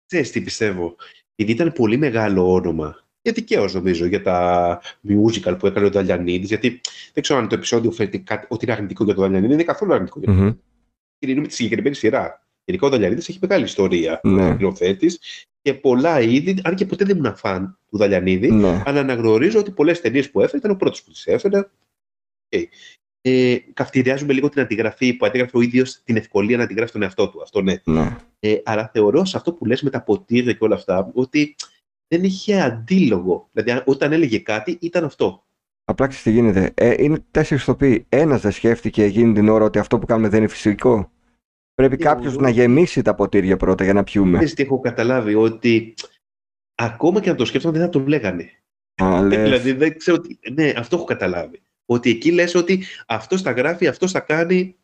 Ξέρεις τι πιστεύω. Γιατί ήταν πολύ μεγάλο όνομα. Και δικαίως νομίζω για τα musical που έκανε ο Δαλιανίδης. Γιατί δεν ξέρω αν το επεισόδιο φέρνει κάτι, ότι είναι αρνητικό για τον Δαλιανίδη. Δεν είναι καθόλου αρνητικό για τον Μμμ. Δαλιανίδη. με τη συγκεκριμένη σειρά. Γενικά ο Δαλιανίδης έχει μεγάλη ιστορία. Ναι. Σκηνοθέτη και πολλά είδη, αν και ποτέ δεν ήμουν φαν του Δαλιανίδη, ναι. αλλά αναγνωρίζω ότι πολλές ταινίες που έφερε ήταν ο πρώτος που τις έφερε. Okay. Ε, καυτηριάζουμε λίγο την αντιγραφή που αντίγραφε ο ίδιος την ευκολία να αντιγράφει τον εαυτό του. Αυτό ναι. ναι. Ε, αλλά θεωρώ σε αυτό που λες με τα ποτήρια και όλα αυτά ότι δεν είχε αντίλογο. Δηλαδή, αν- όταν έλεγε κάτι, ήταν αυτό. Απλά ξέρεις τι γίνεται. Ε, είναι τέσσερις ηθοποιοί. Ένας δεν σκέφτηκε εκείνη την ώρα ότι αυτό που κάνουμε δεν είναι φυσικό. Πρέπει Τι κάποιος εγώ- να γεμίσει τα ποτήρια πρώτα για να πιούμε. Ξέρεις τι έχω καταλάβει, ότι ακόμα και να το σκέφτονταν δεν θα τον λέγανε. Α, λες. δηλαδή, δεν ξέρω τι... Ναι, αυτό έχω καταλάβει. Ότι εκεί λες ότι αυτό τα γράφει, αυτό τα κάνει,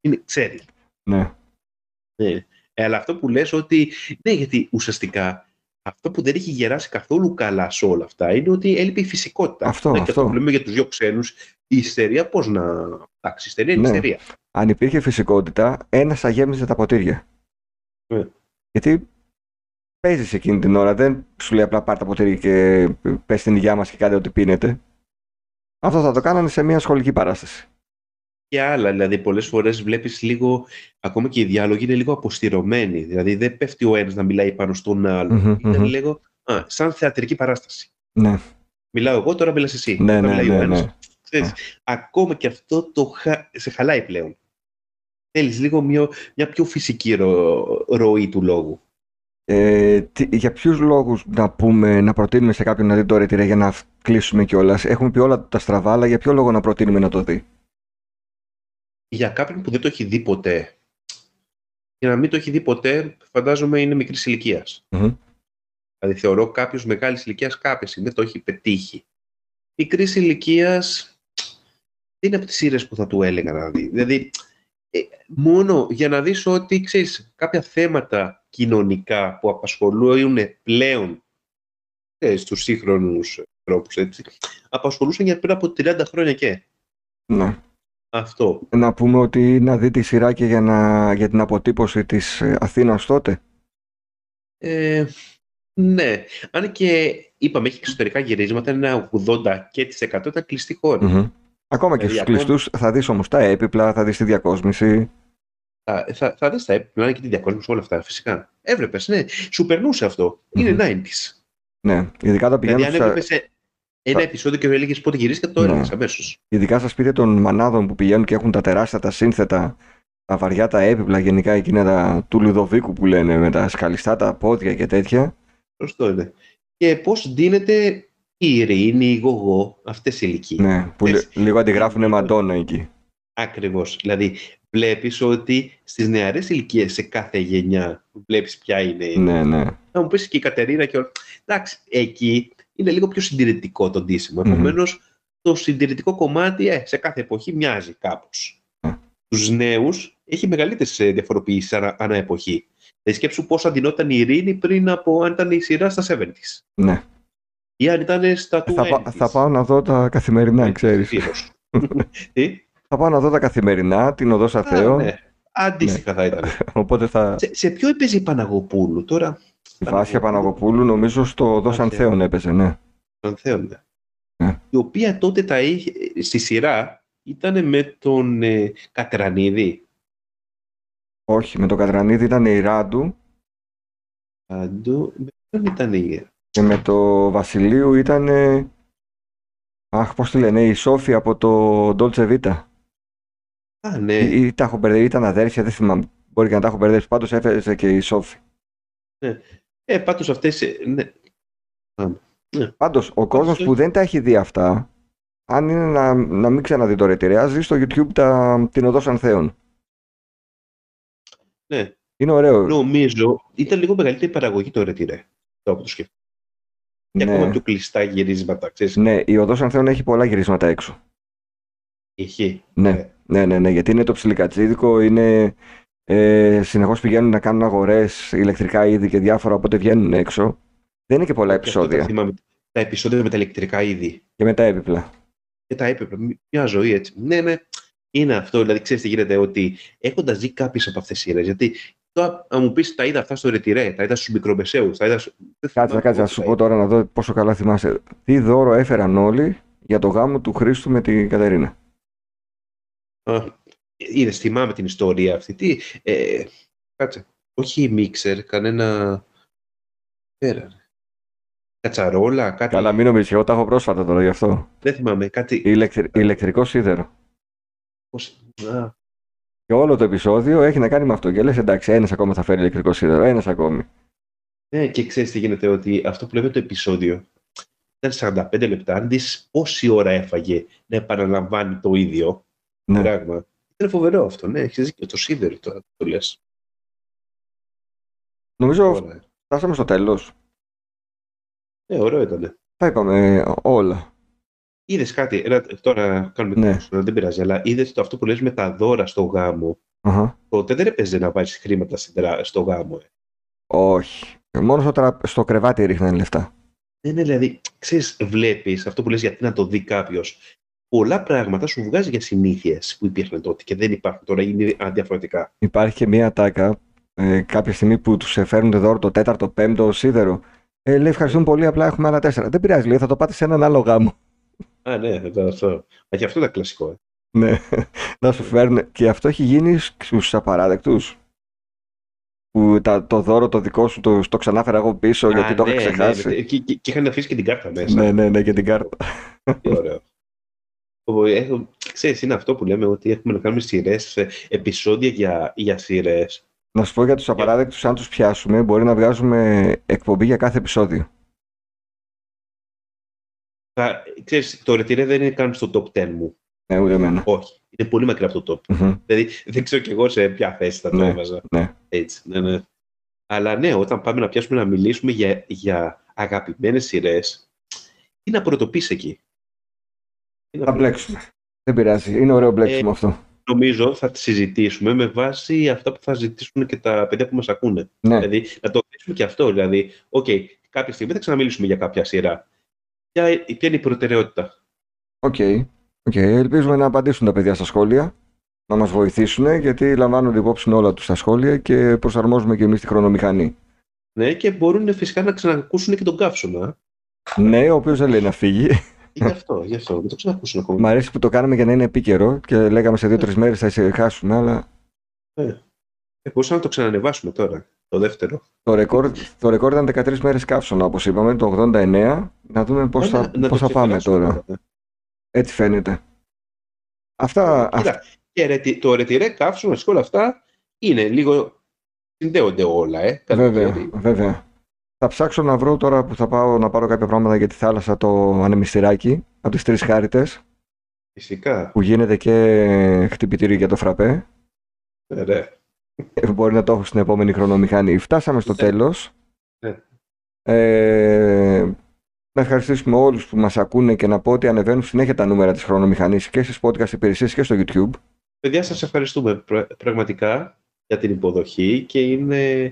είναι, ξέρει. Ναι. Ναι. Ε, αλλά αυτό που λες ότι, ναι, γιατί ουσιαστικά αυτό που δεν έχει γεράσει καθόλου καλά σε όλα αυτά είναι ότι έλειπε η φυσικότητα. Αυτό, ναι, Και αυτό. αυτό που λέμε για τους δύο ξένους, η ιστερία πώς να... Εντάξει, η ιστερία είναι Ναι. ιστερία. Αν υπήρχε φυσικότητα, ένας θα γέμιζε τα ποτήρια. Ναι. Γιατί παίζεις εκείνη την ώρα, δεν σου λέει απλά πάρ τα ποτήρια και πες την υγειά μας και κάντε ό,τι πίνετε. Αυτό θα το κάνανε σε μια σχολική παράσταση. Και άλλα, δηλαδή πολλές φορές βλέπεις λίγο, ακόμα και οι διάλογοι είναι λίγο αποστηρωμένοι. Δηλαδή δεν πέφτει ο ένας να μιλάει πάνω στον άλλο. Μμμ, Ήταν μμμ. λίγο α, σαν θεατρική παράσταση. Ναι, Μιλάω εγώ, τώρα μιλάς εσύ. ναι, Τώρα ναι. μιλάει ναι, ο ένας. ναι. Ξέρεις, ακόμα και αυτό το χα... σε χαλάει πλέον. Θέλεις λίγο μια, μια πιο φυσική ρο... ροή του λόγου. Ε, τι- για ποιους λόγους να πούμε, να προτείνουμε σε κάποιον να δει το ρετυρέ για να φ- κλείσουμε κιόλας; Έχουμε πει όλα τα στραβά, αλλά για ποιο λόγο να προτείνουμε να το δει; Για κάποιον που δεν το έχει δει ποτέ, για να μην το έχει δει ποτέ, φαντάζομαι είναι μικρής ηλικίας. Μμμ. Δηλαδή θεωρώ κάποιος μεγάλης ηλικίας κάποια στιγμή το έχει πετύχει. Μικρής ηλικίας δεν είναι από τις σειρέ που θα του έλεγα να δει. Δηλαδή, ε, μόνο για να δεις ότι ξέρεις, κάποια θέματα κοινωνικά που απασχολούν πλέον ε, στους σύγχρονους τρόπους, έτσι, απασχολούσαν για πριν από 30 χρόνια και Ναι. αυτό. Να πούμε ότι να δει τη σειρά και για, να, για την αποτύπωση της ε, Αθήνας τότε. Ε, ναι, αν και είπαμε έχει εξωτερικά γυρίσματα, είναι ένα 80 και τις 100 ήταν κλειστή χώρα. Μμμ. Ακόμα και Δηλαδή, στους ακόμα- κλειστούς θα δεις όμως τα έπιπλα, θα δεις τη διακόσμηση. Θα, θα, θα δεις τα έπιπλα και τη διακόσμηση όλα αυτά, φυσικά. Έβλεπες, ναι. Σου περνούσε αυτό. Είναι Μμμ. 90s. Ναι, ειδικά τα Δηλαδή, πηγαίνουν αν στα, έβλεπες ε, ένα τα- επεισόδιο και έλεγες πότε γυρίστηκε, το Ναι. έλεγες αμέσως. ειδικά στα σπίτια των μανάδων που πηγαίνουν και έχουν τα τεράστια, τα σύνθετα, τα βαριά, τα έπιπλα, γενικά εκείνα τα, του Λουδοβίκου που λένε, με τα σκαλιστά τα πόδια και τέτοια. Σωστό είναι. Και πώς δίνεται η ειρήνη, η γογό, αυτές οι ηλικίες. Ναι, που Θες- λι- λίγο αντιγράφουν Μαντόνα εκεί. Ακριβώς. Δηλαδή, βλέπεις ότι στις νεαρές ηλικίες σε κάθε γενιά βλέπεις ποια είναι η Ναι, ναι. Θα μου πεις και η Κατερίνα και όλα. Εντάξει, εκεί είναι λίγο πιο συντηρητικό το ντύσιμο. Μμμ. Επομένως, το συντηρητικό κομμάτι ε, σε κάθε εποχή μοιάζει κάπως. Ε. Τους νέους έχει μεγαλύτερες διαφοροποιήσεις ανά, ανά εποχή. Δηλαδή, σκέψου πώ αντινόταν η ειρήνη πριν από αν ήταν η σειρά στα 70s. ναι. Ή αν ήταν στα 20s. Θα, πά- θα πάω να δω τα καθημερινά, ξέρεις. Ευτυχώς. Τι; Θα πάω να δω τα καθημερινά, την Οδό Αθέο. Α, ναι. Αντίστοιχα θα ήταν. Οπότε θα. σε, σε ποιο έπαιζε η Παναγοπούλου τώρα; Η Βάσια Παναγοπούλου νομίζω στο Οδό Βάσια. Ανθέων έπαιζε, ναι. Τον Θέοντα. Ναι. Η οποία τότε τα είχε, στη σειρά ήταν με τον ε, Κατρανίδη. Όχι, με τον Κατρανίδη ήταν η Ράντου Άντο, με ποιον ήταν η... και με το Βασιλείου ήταν. ε, Αχ, πώς τη λένε, η Σόφη από το Dolce Vita. Α, ναι. Ή, ή τα έχω μπερδεύει, ήταν αδέρφια, δεν θυμάμαι. Μπορεί και να τα έχω μπερδέψει. Πάντως έφερε και η Σόφη. Ε, πάντως αυτές... ε, Ναι. Πάντως, ο κόσμος που δεν τα έχει δει αυτά, αν είναι να, να μην ξαναδεί το ρετυρέ, ας δει στο YouTube τα, την Οδός Ανθέων. ναι. Είναι ωραίο. Νομίζω ήταν λίγο μεγαλύτερη παραγωγή το ρετυρέ. Τώρα που το σκέφτομαι. Και ακόμα Ναι, πιο κλειστά γυρίσματα, ξέρεις. ναι, η Οδός Ανθέων έχει πολλά γυρίσματα έξω. Είχε. Ναι, Ε. ναι, ναι, ναι, γιατί είναι το ψιλικατσίδικο, είναι... Ε, συνεχώς πηγαίνουν να κάνουν αγορές ηλεκτρικά είδη και διάφορα, οπότε βγαίνουν έξω. Δεν είναι και πολλά Και αυτό τα επεισόδια. θυμάμαι. Τα επεισόδια με τα ηλεκτρικά είδη. Και μετά έπιπλα. και τα έπρεπε. Μια ζωή έτσι. Ναι, ναι. Είναι αυτό. Δηλαδή, ξέρεις τι γίνεται, ότι έχοντας δει κάποιε από αυτές τις σειρές. Γιατί τώρα, αν μου πεις, τα είδα αυτά στο Ρετυρέ, τα είδα στους μικρομεσαίους, τα είδα. δεν Κάτσε, θυμάμαι κάτσε, να πώς σου τα πω τώρα να δω πόσο καλά θυμάσαι. Τι δώρο έφεραν όλοι για το γάμο του Χρήστου με την Κατερίνα; Είδες, θυμάμαι την ιστορία αυτή. Τι, ε, κάτσε. Όχι μίξερ, κανένα. Πέρα. Κατσαρόλα, κάτι. Καλά, μην νομίζεις, εγώ τα έχω πρόσφατα τώρα γι' αυτό. Δεν θυμάμαι, κάτι. Ηλεκτρι... Ηλεκτρικό σίδερο. Πώς... Α, Και όλο το επεισόδιο έχει να κάνει με αυτό. Και λες εντάξει, ένας ακόμα θα φέρει ηλεκτρικό σίδερο, ένας ακόμη. ναι, και ξέρεις τι γίνεται, ότι αυτό που λέμε το επεισόδιο ήταν 45 λεπτά. Αν δεις πόση ώρα έφαγε να επαναλαμβάνει το ίδιο Ναι. πράγμα. Είναι φοβερό αυτό, ναι, έχεις δίκιο. Το σίδερο τώρα που το λες. Νομίζω φτάσαμε στο τέλος. Ναι, ωραίο ήταν. Τα είπαμε όλα. Είδες κάτι, ένα, τώρα κάνουμε Ναι. ναι. δεν πειράζει, αλλά είδες το αυτό που λες με τα δώρα στο γάμο; Αχα. Τότε δεν έπαιζε να βάζεις χρήματα στην τρα- στο γάμο. Ε. Όχι. Μόνο στο, τρα... στο κρεβάτι ρίχνανε λεφτά. Ναι, ναι, δηλαδή, ξέρεις, βλέπεις αυτό που λες γιατί να το δει κάποιος. Πολλά πράγματα σου βγάζει για συνήθειες που υπήρχαν τότε και δεν υπάρχουν τώρα, είναι αντιαφορετικά. Υπάρχει και μία τάκα ε, κάποια στιγμή που τους φέρνουν δώρο το τέταρτο, πέμπτο σίδερο. Ε, λέει ευχαριστούμε πολύ, απλά έχουμε άλλα τέσσερα. Δεν πειράζει, λέει, θα το πάτε σε έναν άλλο γάμο. Α, ναι, αυτό. αυτό. Μα και αυτό ήταν κλασικό. Ε. Ναι, να σου φέρουν. Και αυτό έχει γίνει στους απαράδεκτους; Που τα, το δώρο το δικό σου το, το ξανάφερα εγώ πίσω γιατί Α, το είχα ναι, ξεχάσει. Ναι, ναι, και, και, και είχαν αφήσει και την κάρτα μέσα. Ναι, ναι, ναι, και την κάρτα. Τι ωραίο. Ω, έχω- Ξέρεις, είναι αυτό που λέμε ότι έχουμε να κάνουμε σειρές, ε, επεισόδια για, για σειρές. Να σου πω για τους απαράδεκτους, αν τους πιάσουμε, μπορεί να βγάζουμε εκπομπή για κάθε επεισόδιο. Θα, ξέρεις, το ρετυρέ δεν είναι καν στο top 10 μου. Ναι, ούτε εμένα. Όχι. Είναι πολύ μακριά από το top. Μμμ. Δηλαδή, δεν ξέρω κι εγώ σε ποια θέση θα το Ναι, έβαζα. ναι. Έτσι, ναι, ναι. Αλλά ναι, όταν πάμε να πιάσουμε να μιλήσουμε για, για αγαπημένες σειρές, τι να πρωτοπιάσεις εκεί; Τι να Θα μπλέξουμε. Δεν πειράζει. Είναι ωραίο μπλέξιμο αυτό. νομίζω θα τη συζητήσουμε με βάση αυτά που θα ζητήσουν και τα παιδιά που μας ακούνε. Ναι. Δηλαδή, να το δείξουμε και αυτό. Δηλαδή, οκ, κάποια στιγμή θα ξαναμιλήσουμε για κάποια σειρά. Ποια, ποια είναι η προτεραιότητα. OK. OK. Ελπίζουμε να απαντήσουν τα παιδιά στα σχόλια, να μας βοηθήσουν, γιατί λαμβάνονται υπόψη όλα τους στα σχόλια και προσαρμόζουμε και εμείς τη χρονομηχανή. Ναι, και μπορούν φυσικά να ξανακούσουν και τον καύσωνα. Ναι, ο οποίος δεν λέει να φύγει. Γι' αυτό, γι' αυτό. Δεν το ξανακούσουν ακόμα. Μ' αρέσει που το κάναμε για να είναι επίκαιρο και λέγαμε σε δύο-τρεις μέρες θα ησυχάσουμε, αλλά Ε, μπορούσαμε να το ξανανεβάσουμε τώρα, το δεύτερο. το ρεκόρ, το ρεκόρ ήταν 13 μέρες καύσωνα, όπως είπαμε, το 89. Να δούμε πώς θα, Ε, να- να πώς το θα πάμε ξεπεράσουμε τώρα. Έτσι φαίνεται. Αυτά, Κοίτα, αυτά και ρετι- το ρετυρέ καύσωνας και όλα αυτά είναι λίγο. συνδέονται όλα, ε. βέβαια, Δηλαδή, βέβαια. Θα ψάξω να βρω τώρα που θα πάω να πάρω κάποια πράγματα για τη θάλασσα το ανεμιστηράκι από τις τρεις χάριτες Φυσικά. που γίνεται και χτυπητήριο για το φραπέ. Ε, ναι. Ε, Μπορεί να το έχω στην επόμενη χρονομηχανή. Φτάσαμε στο Ναι. τέλος. Ναι. Ε, να ευχαριστήσουμε όλους που μας ακούνε και να πω ότι ανεβαίνουν συνέχεια τα νούμερα της χρονομηχανής και στις podcast υπηρεσίες και στο YouTube. Παιδιά, σας ευχαριστούμε πρα- πραγματικά για την υποδοχή και είναι...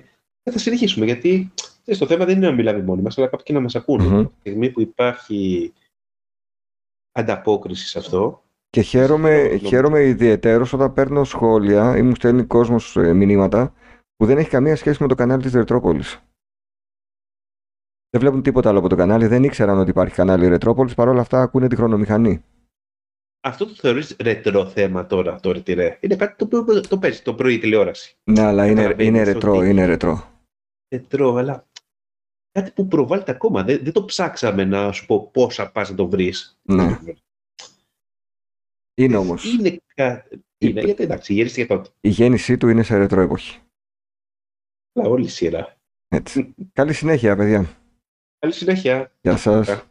ε, θα συνεχίσουμε γιατί ξέρεις, το θέμα δεν είναι να μιλάμε μόνοι μας, αλλά κάποιοι να μας ακούνε. Μμμ. Τη στιγμή που υπάρχει ανταπόκριση σε αυτό, Και χαίρομαι, Νομίζω. χαίρομαι ιδιαιτέρως όταν παίρνω σχόλια ή μου στέλνει κόσμος ε, μηνύματα που δεν έχει καμία σχέση με το κανάλι της Ρετρόπολης. Δεν βλέπουν τίποτα άλλο από το κανάλι, δεν ήξεραν ότι υπάρχει κανάλι Ρετρόπολης, παρόλα αυτά ακούνε τη χρονομηχανή. αυτό το θεωρείς ρετρό θέμα τώρα, το ρετυρέ. Είναι κάτι το οποίο το παίζεις το πρωί η τηλεόραση. Ναι, αλλά είναι, Καταλαβαίνεις είναι ρετρό, ότι- είναι ρετρό. Ρετρό, αλλά κάτι που προβάλλεται ακόμα. Δεν, δεν το ψάξαμε να σου πω πόσα πας να το βρεις. Ναι. Είναι όμως. Είναι κάτι. Είναι, γιατί εντάξει, γύρισε και τότε. Η γέννησή του είναι σε ρετρό εποχή. Αλλά όλη η σειρά. Έτσι. Καλή συνέχεια, παιδιά. Καλή συνέχεια. Γεια σας.